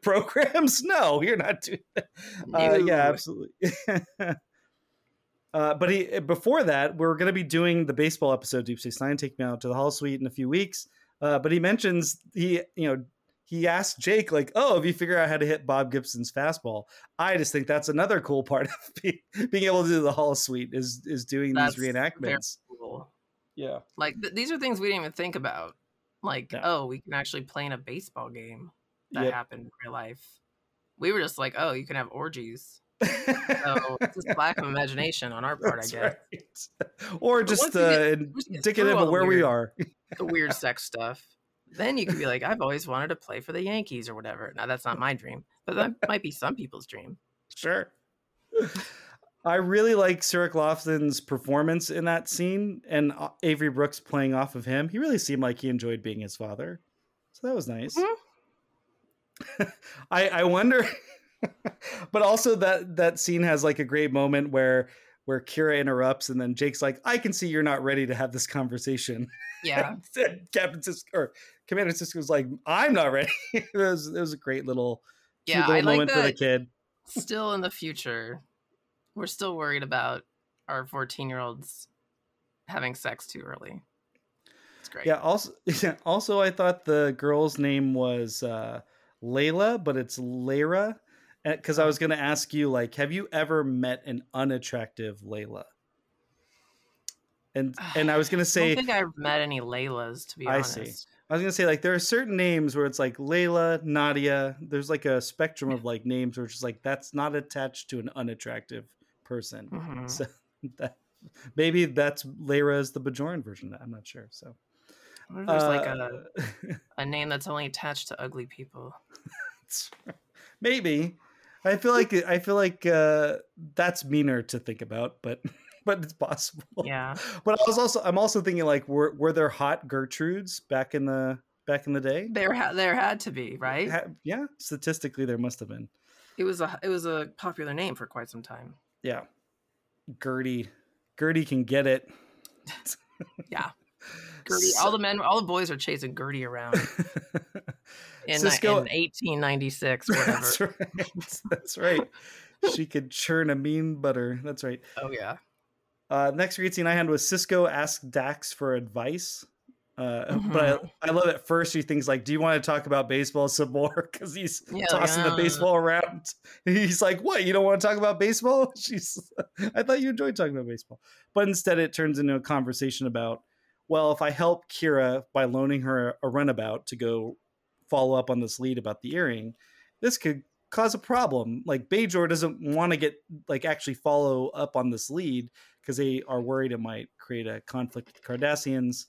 programs? No, you're not doing that." Uh, yeah, absolutely. uh, but he before that, we're going to be doing the baseball episode, Deep Space Nine, take me out to the holosuite in a few weeks. Uh, but he mentions he, you know, he asked Jake like, "Oh, have you figured out how to hit Bob Gibson's fastball?" I just think that's another cool part of be, being able to do the holosuite is is doing That's these very reenactments. cool. Yeah, Like th- these are things we didn't even think about. Like, Yeah. oh, we can actually play in a baseball game that Yep. happened in real life. We were just like, oh, you can have orgies. So it's just lack of imagination on our part, I guess. right. Or just once you uh, get indicative of the where we are. The weird sex stuff. Then you could be like, I've always wanted to play for the Yankees or whatever. Now that's not my dream, but that might be some people's dream. Sure. I really like Cirroc Lofton's performance in that scene and uh, Avery Brooks playing off of him. He really seemed like he enjoyed being his father. So that was nice. I I wonder but also that that scene has like a great moment where where Kira interrupts and then Jake's like, "I can see you're not ready to have this conversation." Yeah. Captain Sisko or Commander Sisko's like, "I'm not ready." it was it was a great little Yeah, I like moment for the kid. Still in the future, we're still worried about our 14 year olds having sex too early. It's great. Yeah. Also, yeah, also, I thought the girl's name was uh, Layla, but it's Layra, because I was going to ask you, like, have you ever met an unattractive Layla? And and I was going to say I don't think I've met any Laylas, to be I honest. see. I was going to say, like, there are certain names where it's like Layla, Nadia. There's like a spectrum of like names where it's just like that's not attached to an unattractive person. Mhm. So that maybe that's Layra's the Bajoran version. I'm not sure. So. There's like a, Uh, a name that's only attached to ugly people? maybe i feel like i feel like uh that's meaner to think about but but it's possible Yeah. but i was also i'm also thinking like were were there hot gertrudes back in the back in the day There, ha- there had to be, right? Ha- yeah statistically there must have been It was a, it was a popular name for quite some time. yeah gertie gertie can get it Yeah. Gertie, all the men, all the boys are chasing Gertie around in, Sisko- in 1896, whatever. that's right that's right she could churn a mean butter that's right Oh yeah. Uh, next great scene I had was Sisko asked Dax for advice. Uh, But Mm-hmm. I, I love at first he thinks like, "Do you want to talk about baseball some more?" Because he's Yeah, tossing the uh. baseball around. He's like, "What? You don't want to talk about baseball?" She's, I thought you enjoyed talking about baseball, but instead it turns into a conversation about well, if I help Kira by loaning her a runabout to go follow up on this lead about the earring, this could cause a problem. Like Bajor doesn't want to get like actually follow up on this lead because they are worried it might create a conflict with Cardassians.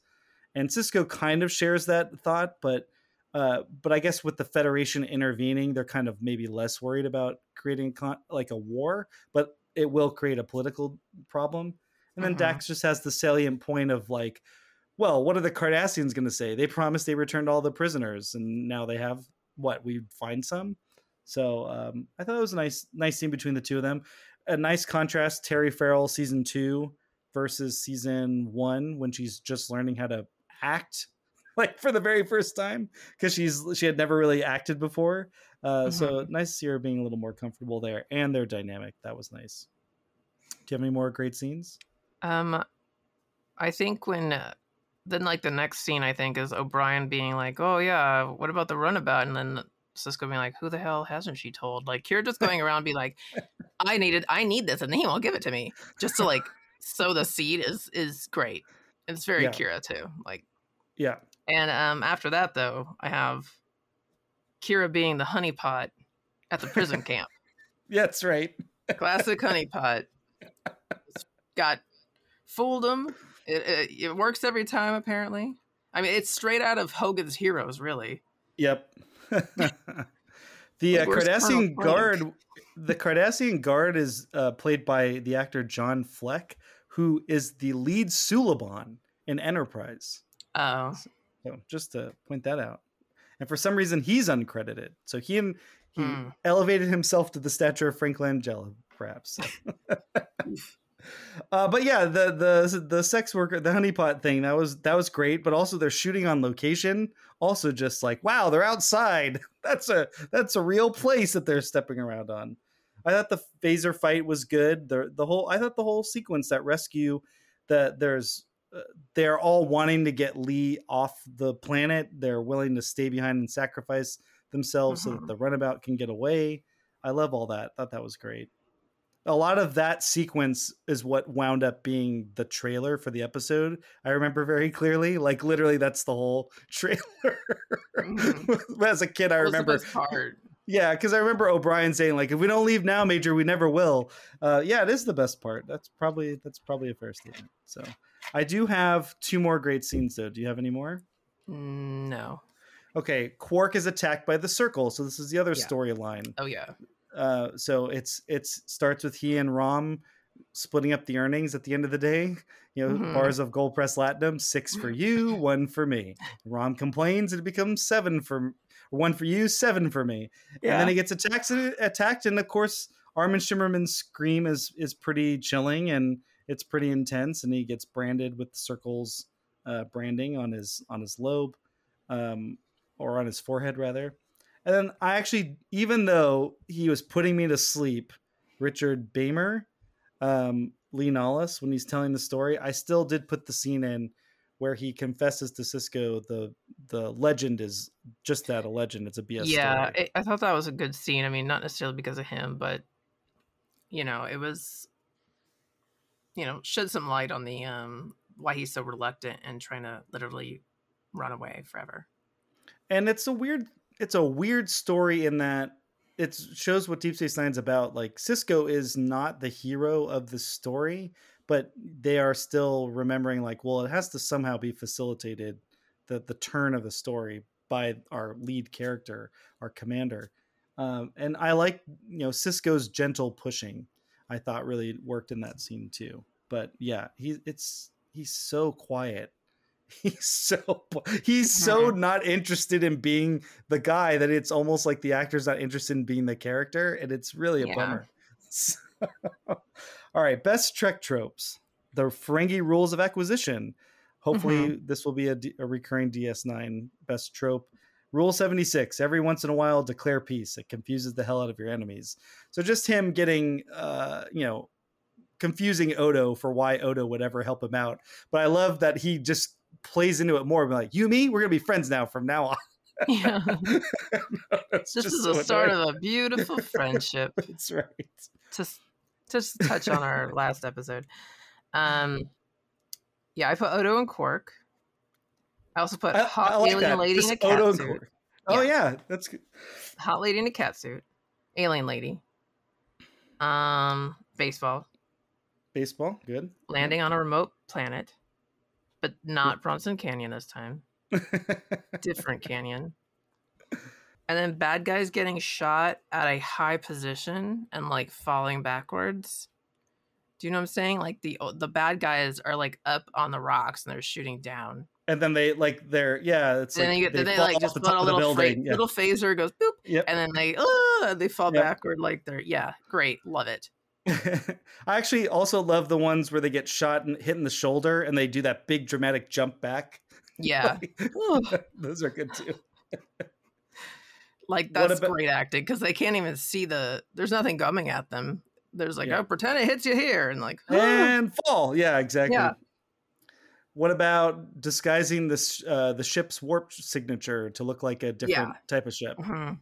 And Sisko kind of shares that thought, but uh, but I guess with the Federation intervening, they're kind of maybe less worried about creating con- like a war, but it will create a political problem. And then Mhm. Dax just has the salient point of like, well, what are the Cardassians going to say? They promised they returned all the prisoners, and now they have what? We find some. So um, I thought it was a nice, nice scene between the two of them. A nice contrast: Terry Farrell season two versus season one, when she's just learning how to act, like for the very first time, because she's she had never really acted before. Uh, So nice to see her being a little more comfortable there, and their dynamic. That was nice. Do you have any more great scenes? Um, I think when uh, then like the next scene I think is O'Brien being like, "Oh yeah, what about the runabout?" And then Sisko being like, "Who the hell hasn't she told?" Like Kira just going around be like, "I needed, I need this, and then he won't give it to me." Just to like sow the seed is is great. It's very Yeah. Kira too. Like, Yeah, and um after that though, I have Kira being the honeypot at the prison camp. yeah, that's right. Classic honeypot. Got fooled him. It, it, it works every time, apparently. I mean, it's straight out of Hogan's Heroes, really. Yep. the uh, Cardassian guard, the Cardassian guard is uh, played by the actor John Fleck, who is the lead Suliban in Enterprise. Oh, So just to point that out. And for some reason, he's uncredited. So he and he Hmm. elevated himself to the stature of Frank Langella, perhaps. uh, but yeah, the the the sex worker, the honeypot thing, that was that was great. But also, they're shooting on location. Also, just like wow, they're outside. That's a that's a real place that they're stepping around on. I thought the phaser fight was good. The the whole I thought the whole sequence that rescue that there's uh, they're all wanting to get Li off the planet. They're willing to stay behind and sacrifice themselves so that Mhm. the runabout can get away. I love all that. Thought that was great. A lot of that sequence is what wound up being the trailer for the episode. I remember very clearly, like literally, that's the whole trailer. Mhm. As a kid, I that was the remember yeah, because I remember O'Brien saying like, "If we don't leave now, Major, we never will." Uh, yeah, it is the best part. That's probably that's probably a fair statement. So, I do have two more great scenes though. Do you have any more? No. Okay, Quark is attacked by the Circle, so this is the other Yeah. storyline. Oh yeah. Uh, so it's it's starts with he and Rom splitting up the earnings at the end of the day. You know, Mhm. bars of gold press latinum, six for you, one for me. Rom complains, it becomes seven for one for you, seven for me. And then he gets attacked, attacked, and of course, Armin Shimerman's scream is is pretty chilling and it's pretty intense, and he gets branded with the circles uh, branding on his on his lobe, um, or on his forehead rather. And then I actually, even though he was putting me to sleep, Richard Beymer, um, Li Nalas, when he's telling the story, I still did put the scene in where he confesses to Sisko the the legend is just that a legend. It's a BS yeah, story. it, I thought that was a good scene. I mean, not necessarily because of him, but you know, it was you know shed some light on the um why he's so reluctant and trying to literally run away forever. and it's a weird it's a weird story in that it shows what deep space nine's about like sisko is not the hero of the story but they are still remembering like well it has to somehow be facilitated the the turn of the story by our lead character our commander. Um, and i like you know sisko's gentle pushing i thought really worked in that scene too. But yeah he it's he's so quiet he's so he's so not interested in being the guy that it's almost like the actor's not interested in being the character and it's really a Yeah. bummer. All right best trek tropes. The ferengi rules of acquisition. Hopefully this will be a recurring ds9 best trope. Rule 76 every once in a while declare peace. It confuses the hell out of your enemies. So just him getting uh you know confusing odo for why odo would ever help him out. But i love that he just plays into it more be like you me we're gonna be friends now from now on Yeah. This is so the start annoying. of a beautiful friendship. that's right to just touch on our last episode. Um, yeah, I put Odo and Quark I also put I, hot I like alien that. lady Just in a cat Odo suit. Corey. Oh yeah, that's good. Hot lady in a cat suit. Alien lady. Um, baseball. Baseball, good. Landing on a remote planet, but not Bronson Canyon this time. Different canyon. And then bad guys getting shot at a high position and like falling backwards. Do you know what I'm saying? Like the the bad guys are like up on the rocks and they're shooting down. and then they like they're yeah, it's And then you get they fall like just a little fra- Yeah. little phaser goes boop, Yep. and then they oh they fall backward like they're yeah great love it. I actually also love the ones where they get shot and hit in the shoulder and they do that big dramatic jump back. Yeah, Ooh, Those are good too. like that's about- great acting because they can't even see the there's nothing coming at them. There's like Yeah. oh pretend it hits you here and like oh. And fall. Yeah, exactly. Yeah. What about disguising this uh, the ship's warp signature to look like a different type of ship? Mhm.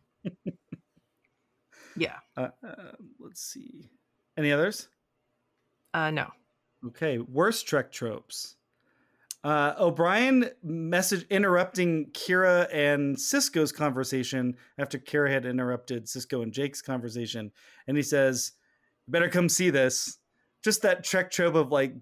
yeah Uh, uh, let's see. Any others? uh no Okay, worst Trek tropes. Uh, O'Brien message interrupting Kira and Sisko's conversation after Kira had interrupted Sisko and Jake's conversation, and he says, "You better come see this." Just that Trek trope of like,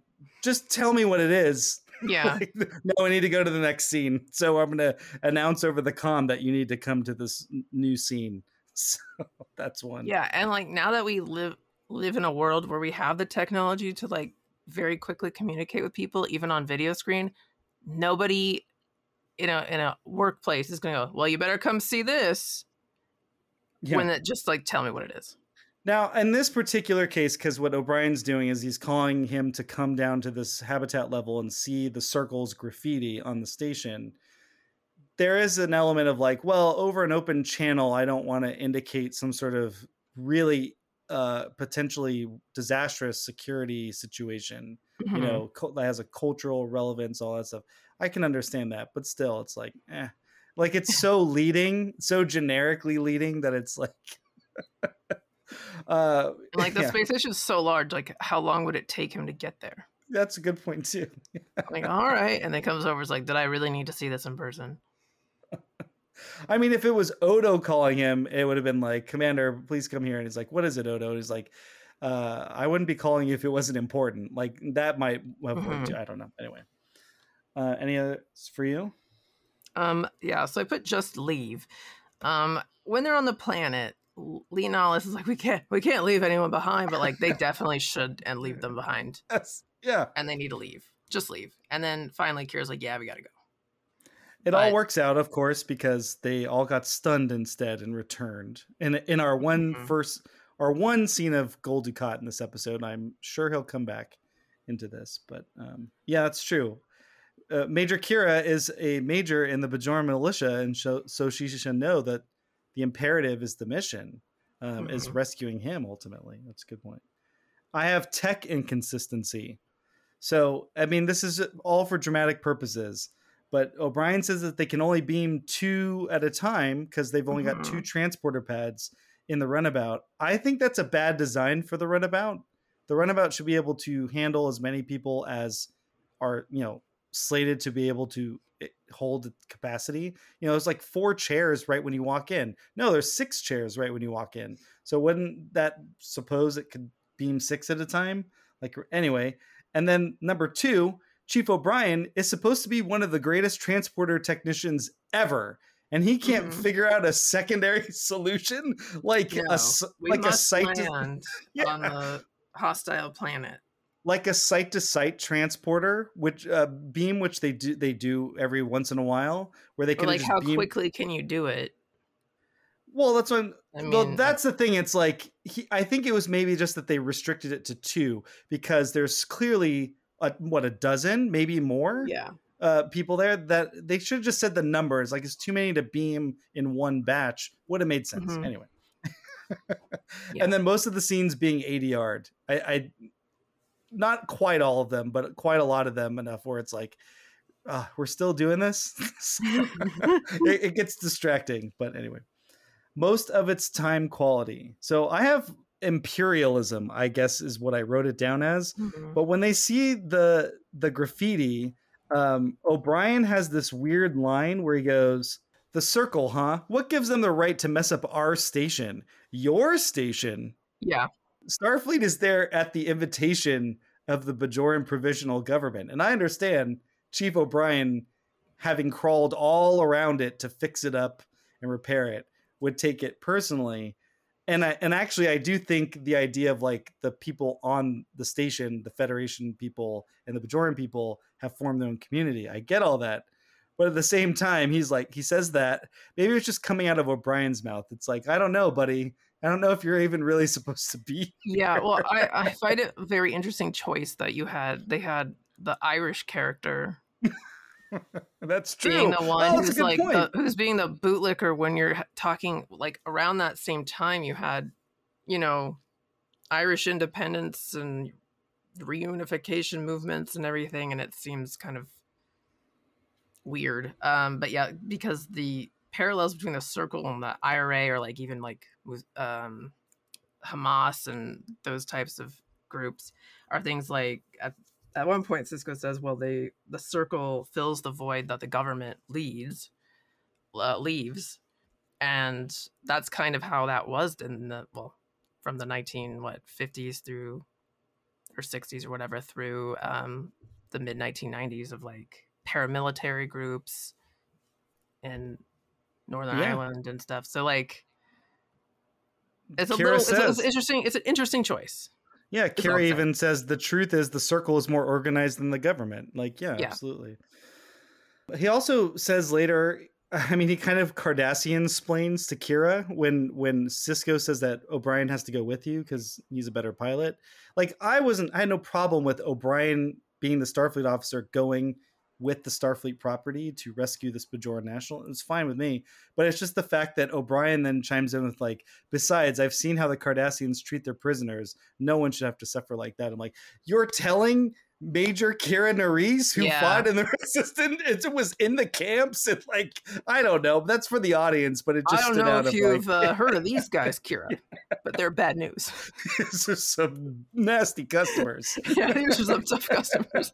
just tell me what it is. yeah Like, no, I need to go to the next scene. So I'm going to announce over the comm that you need to come to this n- new scene. So that's one. yeah and like now that we live live in a world where we have the technology to like very quickly communicate with people even on video screen nobody in a in a workplace is gonna go well you better come see this Yeah. when it just like tell me what it is Now, in this particular case, because what O'Brien's doing is he's calling him to come down to this habitat level and see the circles graffiti on the station. There is an element of like, well, over an open channel, I don't want to indicate some sort of really uh, potentially disastrous security situation, you Mhm. know, cul- that has a cultural relevance, all that stuff. I can understand that, but still, it's like, eh. Like it's so leading, so generically leading that it's like, uh, like the yeah, space station is so large like how long would it take him to get there that's a good point too. like all right and then comes over is like did i really need to see this in person I mean, if it was Odo calling him, it would have been like, Commander, please come here. And he's like, What is it, Odo? And he's like, uh, I wouldn't be calling you if it wasn't important. Like that might have worked. Mhm. too. I don't know. Anyway, uh, any others for you? Um, yeah, so I put just leave. Um, when they're on the planet, Li Nalas is like, we can't, we can't leave anyone behind, but like they definitely should and leave them behind, Yes. Yeah. and they need to leave. Just leave. And then finally, Kira's like, yeah, we gotta go. It all works out, of course, because they all got stunned instead and returned. In in our one Mhm. first, our one scene of Gul Dukat in this episode, I'm sure he'll come back into this. But um, yeah, that's true. Uh, major Kira is a major in the Bajoran militia, and so, so she should know that the imperative is the mission, um, is Mhm. rescuing him ultimately. That's a good point. I have tech inconsistency. So, I mean, this is all for dramatic purposes but O'Brien says that they can only beam two at a time because they've only got two transporter pads in the runabout. I think that's a bad design for the runabout. The runabout should be able to handle as many people as are, you know, slated to be able to eh, hold capacity. You know, it's like four chairs right when you walk in. No, there's six chairs right when you walk in. So wouldn't that suppose it could beam six at a time? Like anyway, and then number two, Chief O'Brien is supposed to be one of the greatest transporter technicians ever, and he can't Mhm. figure out a secondary solution like No, a like a site to, Yeah. on the hostile planet. like a site to site transporter, which uh, beam which they do they do every once in a while, where they Or can like, how beam. quickly can you do it? Well, that's when. I well, mean, that's the thing. It's like he, I think it was maybe just that they restricted it to two because there's clearly a, what a dozen, maybe more. yeah. uh, people there that they should have just said the numbers. Like it's too many to beam in one batch. Would have made sense Mhm. anyway. Yeah. And then most of the scenes being ADR. I, I, not quite all of them, but quite a lot of them enough where it's like, uh, we're still doing this. it, it gets distracting, but anyway, most of its time quality. So I have imperialism, I guess, is what I wrote it down as. Mhm. But when they see the the graffiti, Um, O'Brien has this weird line where he goes, "The circle, huh? What gives them the right to mess up our station? Your station? Yeah. Starfleet is there at the invitation of the Bajoran Provisional Government, and I understand Chief O'Brien, having crawled all around it to fix it up and repair it, would take it personally." And I and actually I do think the idea of like the people on the station, the Federation people and the Bajoran people have formed their own community. I get all that. But at the same time, he's like he says that maybe it's just coming out of O'Brien's mouth. It's like, I don't know, buddy. I don't know if you're even really supposed to be. Yeah, well, I, I find it a very interesting choice that you had. They had the Irish character That's true. being the one Oh, who's like the, who's being the bootlicker when you're talking like around that same time you had you know irish independence and reunification movements and everything and it seems kind of weird um but yeah because the parallels between the circle and the ira or like even like um hamas and those types of groups are things like at, at one point sisko says well they the circle fills the void that the government leads uh, leaves. And that's kind of how that was in the well from the 19 what 50s through or 60s or whatever through um the mid 1990s of like paramilitary groups in northern Yeah. ireland and stuff. So like it's a Kira little it's, it's interesting it's an interesting choice Yeah, Kira even says the truth is the circle is more organized than the government. Like, yeah, Yeah. absolutely. He also says later, I mean, he kind of Cardassian splains to Kira when when Sisko says that O'Brien has to go with you because he's a better pilot. Like, I wasn't, I had no problem with O'Brien being the Starfleet officer going with the Starfleet property to rescue this Bajoran national. It's fine with me, but it's just the fact that O'Brien then chimes in with like, besides, I've seen how the Cardassians treat their prisoners. No one should have to suffer like that. I'm like, you're telling Major Kira Nerys who Yeah. fought in the resistance, it was in the camps, and like, I don't know. That's for the audience, but it just i don't know if you've like, uh, heard of these guys kira but they're bad news these are some nasty customers. yeah, these are some tough customers.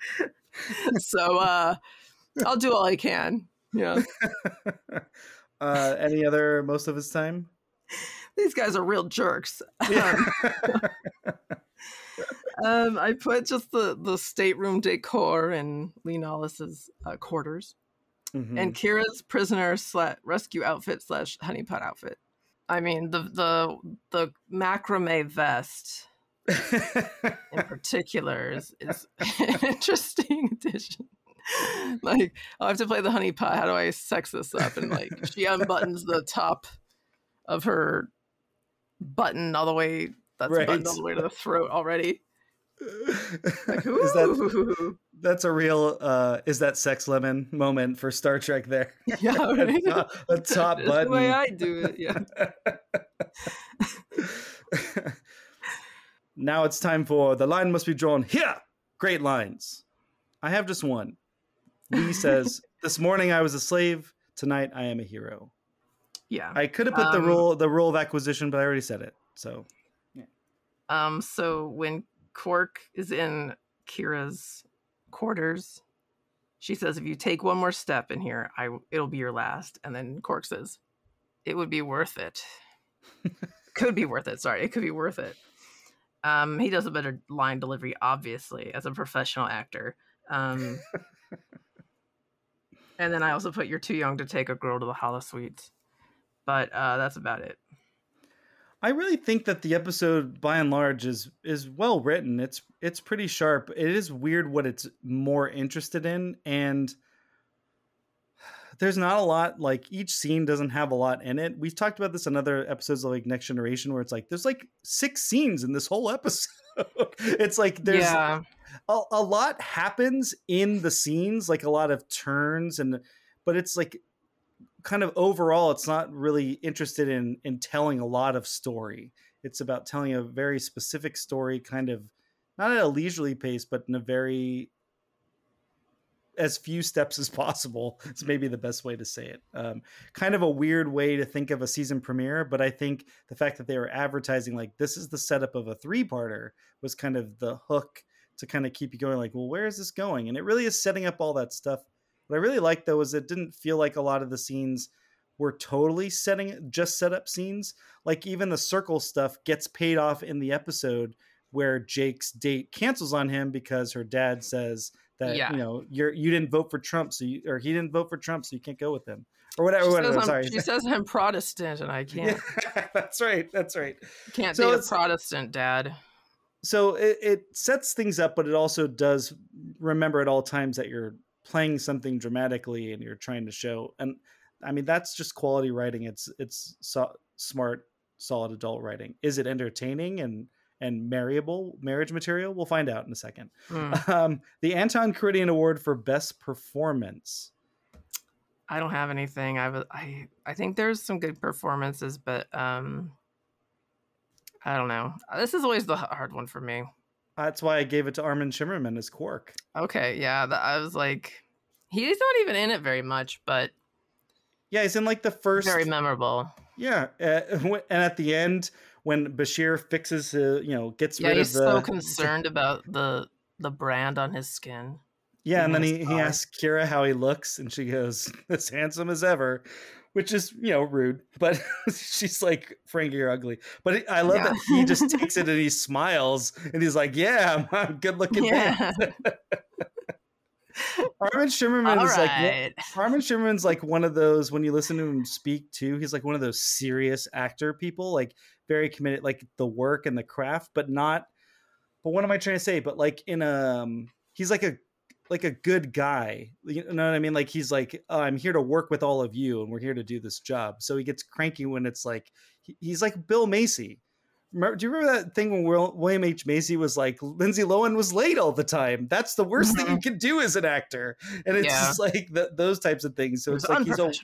so uh I'll do all I can. Yeah. uh, any other most of his time? These guys are real jerks. um, I put just the the stateroom decor in Li Nalas's uh, quarters Mhm. and Kira's prisoner slash rescue outfit slash honeypot outfit. I mean the the the macrame vest in particular is, is an interesting addition. Like, I'll have to play the honey pot. How do I sex this up? And like, she unbuttons the top of her button all the way. That's Right. buttoned all the way to the throat already. Like, is that that's a real uh is that sex lemon moment for Star Trek there? Yeah, right? a top, a top button. the way I do it. Yeah. Now it's time for the line must be drawn here. Great lines. I have just one. Li says, "This morning I was a slave. Tonight I am a hero." Yeah. I could have put the Um, rule the rule of acquisition, but I already said it. So Um, so when Quark is in Kira's quarters, she says, "If you take one more step in here, I it'll be your last." And then Quark says, "It would be worth it. could be worth it. Sorry, it could be worth it." Um, he does a better line delivery, obviously, as a professional actor. Um, and then I also put, "You're too young to take a girl to the holosuites," but uh, that's about it. I really think that the episode, by and large, is is well written. It's it's pretty sharp. It is weird what it's more interested in, and there's not a lot. Like each scene doesn't have a lot in it. We've talked about this in other episodes of like Next Generation, where it's like there's like six scenes in this whole episode. it's like there's yeah, a, a lot happens in the scenes, like a lot of turns and but it's like kind of overall it's not really interested in in telling a lot of story. It's about telling a very specific story kind of not at a leisurely pace but in a very as few steps as possible. It's maybe the best way to say it. Um, kind of a weird way to think of a season premiere, but I think the fact that they were advertising like this is the setup of a three-parter was kind of the hook to kind of keep you going. Like, well, where is this going? And it really is setting up all that stuff. What I really liked though is it didn't feel like a lot of the scenes were totally setting just set up scenes. Like even the circle stuff gets paid off in the episode where Jake's date cancels on him because her dad says that Yeah. you know you're you didn't vote for Trump, so you or he didn't vote for Trump, so you can't go with him or whatever. She, whatever says I'm, sorry, she says I'm Protestant and I can't Yeah, that's right. That's right. can't So date a Protestant dad. so it, it sets things up, but it also does remember at all times that you're playing something dramatically and you're trying to show. And I mean, that's just quality writing. It's it's so, smart, solid adult writing. Is it entertaining and and marriable marriage material? We'll find out in a second. Mm. Um, the Anton Karidian Award for Best Performance. I don't have anything. I I I think there's some good performances, but um I don't know. This is always the hard one for me. That's why I gave it to Armin Shimerman as Quark. Okay, yeah, th- I was like he's not even in it very much, but Yeah, he's in like the first very memorable. Yeah, uh, and at the end, when Bashir fixes, uh, you know, gets Yeah, rid he's of the so concerned about the the brand on his skin. yeah, and then he, he asks Kira how he looks, and she goes, "As handsome as ever," which is you know rude, but she's like, "Frankie, you're ugly." But I love Yeah. that he just takes it and he smiles, and he's like, "Yeah, I'm a good looking. Yeah. Armin Shimerman All is like right. Armin Shimerman's like one of those when you listen to him speak too, he's like one of those serious actor people, like very committed, like the work and the craft, but not. But what am I trying to say? But like in a, um, he's like a like a good guy. You know what I mean? Like he's like, oh, I'm here to work with all of you, and we're here to do this job. So he gets cranky when it's like he- he's like Bill Macy. Remember, do you remember that thing when William H Macy was like Lindsay Lohan was late all the time? That's the worst thing you can do as an actor, and it's Yeah. just like th those types of things. So It it's like he's a,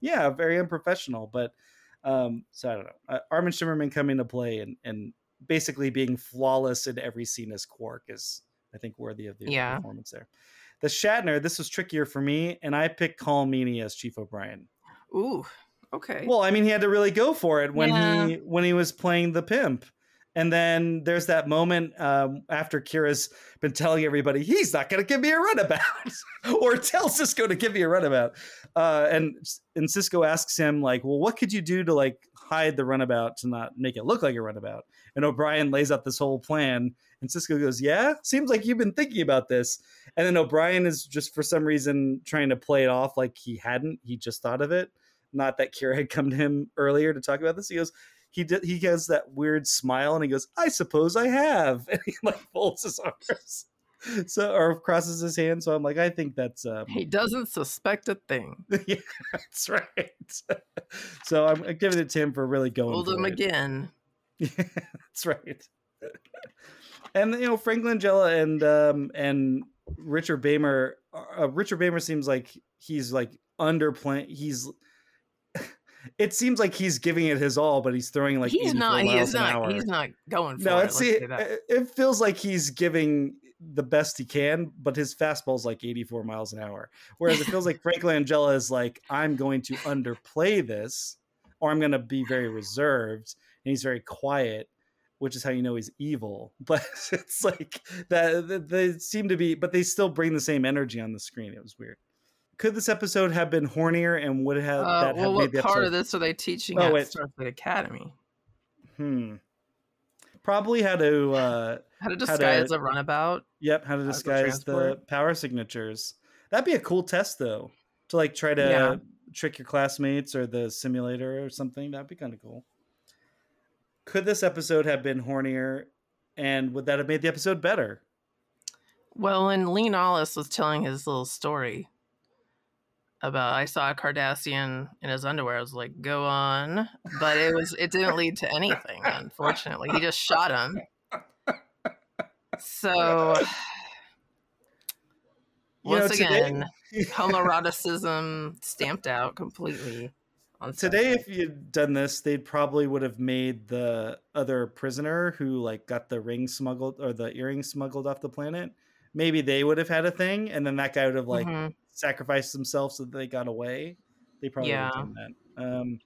yeah, very unprofessional. But um, so I don't know. Uh, Armin Shimerman coming to play and and basically being flawless in every scene as Quark is, I think, worthy of the Yeah. performance there. The Shatner, this was trickier for me, and I picked Colm Meaney as Chief O'Brien. Ooh, okay. Well, I mean, he had to really go for it when Yeah. he when he was playing the pimp. And then there's that moment um, after Kira's been telling everybody he's not going to give me a runabout, or tell Sisko to give me a runabout. Uh, and and Sisko asks him like, "Well, what could you do to like hide the runabout to not make it look like a runabout?" And O'Brien lays out this whole plan, and Sisko goes, "Yeah, seems like you've been thinking about this." And then O'Brien is just for some reason trying to play it off like he hadn't. He just thought of it. Not that Kira had come to him earlier to talk about this. He goes, he did, he has that weird smile and he goes, "I suppose I have," and he like folds his arms, so or crosses his hands. So I'm like, I think that's um, he doesn't suspect a thing. yeah, that's right. so I'm giving it to him for really going. Hold him it. again. Yeah, that's right. and you know Frank Langella and um and Richard Beymer. Uh, Richard Beymer seems like he's like underplaying. He's. It seems like he's giving it his all, but he's throwing like he's 84 not. He is not. hour. He's not going for no, it. it's it, it feels like he's giving the best he can, but his fastball's like 84 miles an hour. Whereas it feels like Frank Langella is like, I'm going to underplay this, or I'm going to be very reserved, and he's very quiet, which is how you know he's evil. But it's like that- they seem to be, but they still bring the same energy on the screen. It was weird. Could this episode have been hornier and would have Uh, that have well, made what the part episode? of this are they teaching Oh, at wait. Starfleet Academy? Hmm. Probably how to uh, How to How to- disguise a runabout? Yep, how to How to disguise the power signatures. That'd be a cool test though. To like try to Yeah. trick your classmates or the simulator or something. That'd be kind of cool. Could this episode have been hornier and would that have made the episode better? Well, when Li Nalas was telling his little story about I saw a Cardassian in his underwear, I was like, "Go on," but it was it didn't lead to anything. Unfortunately, he just shot him. So You know, once today- again, homoeroticism stamped out completely. On Today, if you'd done this, they probably would have made the other prisoner who like got the ring smuggled or the earring smuggled off the planet. Maybe they would have had a thing, and then that guy would have like Mhm. Sacrificed themselves so that they got away. They probably Yeah. done that. Um,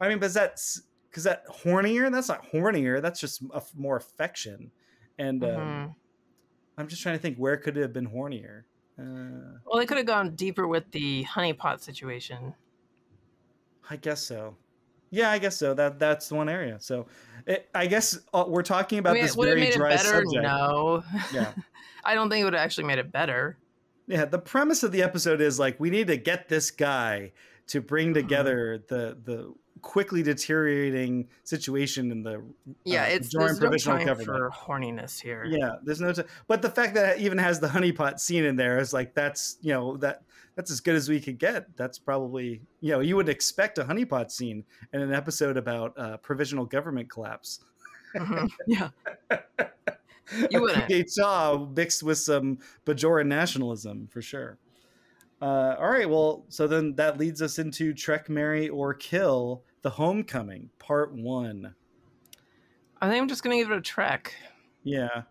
I mean, but that's because that hornier. That's not hornier. That's just a more affection. And um, Mhm. I'm just trying to think where could it have been hornier. Uh, Well, they could have gone deeper with the honeypot situation. I guess so. Yeah, I guess so. That that's the one area. So, it, I guess uh, we're talking about I mean, this would it very made it dry better? subject. No. Yeah. I don't think it would have actually made it better. Yeah, the premise of the episode is like we need to get this guy to Mm-hmm. bring together the the quickly deteriorating situation in the Yeah, uh, it's there's no time government. for horniness here. Yeah, there's no. T- but the fact that it even has the honeypot scene in there is like that's you know that that's as good as we could get. That's probably you know you would expect a honeypot scene in an episode about uh, provisional government collapse. Mhm. Yeah. You wouldn't. Mixed with some Bajoran nationalism for sure. Uh, all right, well, so then that leads us into Trek, Marry, or Kill: The Homecoming, Part One. I think I'm just gonna give it a trek. Yeah.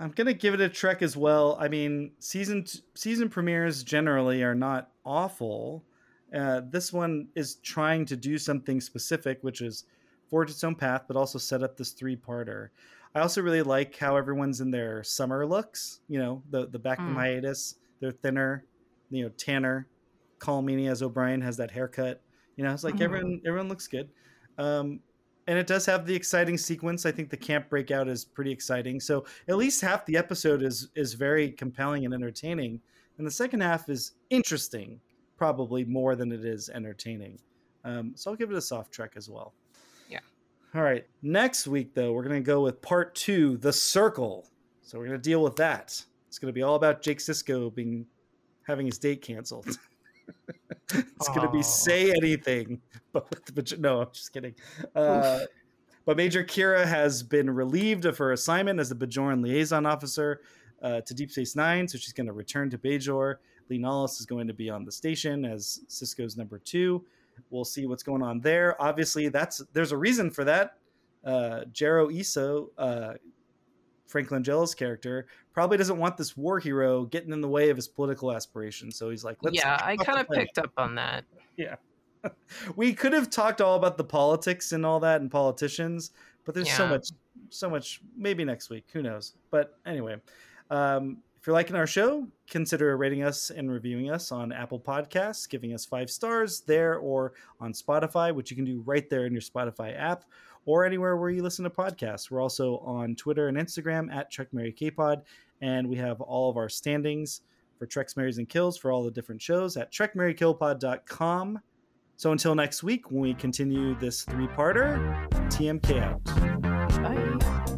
I'm gonna give it a trek as well. I mean, season t- season premieres generally are not awful. Uh, this one is trying to do something specific, which is forge its own path, but also set up this three parter. I also really like how everyone's in their summer looks. You know, the the back Mm. hiatus, they're thinner. You know, tanner. Colm Meaney as O'Brien has that haircut. You know, it's like Mhm. everyone everyone looks good. Um, and it does have the exciting sequence. I think the camp breakout is pretty exciting. So at least half the episode is is very compelling and entertaining, and the second half is interesting, probably more than it is entertaining. Um, so I'll give it a soft trek as well. All right. Next week though, we're gonna go with part two, the circle. So we're gonna deal with that. It's gonna be all about Jake Sisko being having his date canceled. it's gonna be say anything, but vag- no, I'm just kidding. Uh, but Major Kira has been relieved of her assignment as the Bajoran liaison officer uh, to Deep Space Nine, so she's going to return to Bajor. Li Nalas is going to be on the station as Sisko's number two. We'll see what's going on there. Obviously, that's there's a reason for that. Uh, Jaro Essa, uh, Frank Langella's character, probably doesn't want this war hero getting in the way of his political aspirations. So he's like, Let's yeah, I kind of picked up on that. Yeah. we could have talked all about the politics and all that and politicians, but there's so much, so much. Maybe next week, who knows? But anyway, um, if you're liking our show, consider rating us and reviewing us on Apple Podcasts, giving us five stars there or on Spotify, which you can do right there in your Spotify app or anywhere where you listen to podcasts. We're also on Twitter and Instagram at Trek Marry Kpod, and we have all of our standings for Treks, Marys, and Kills for all the different shows at trekmarrykillpod.com. So until next week, when we continue this three-parter, TMK out. Bye.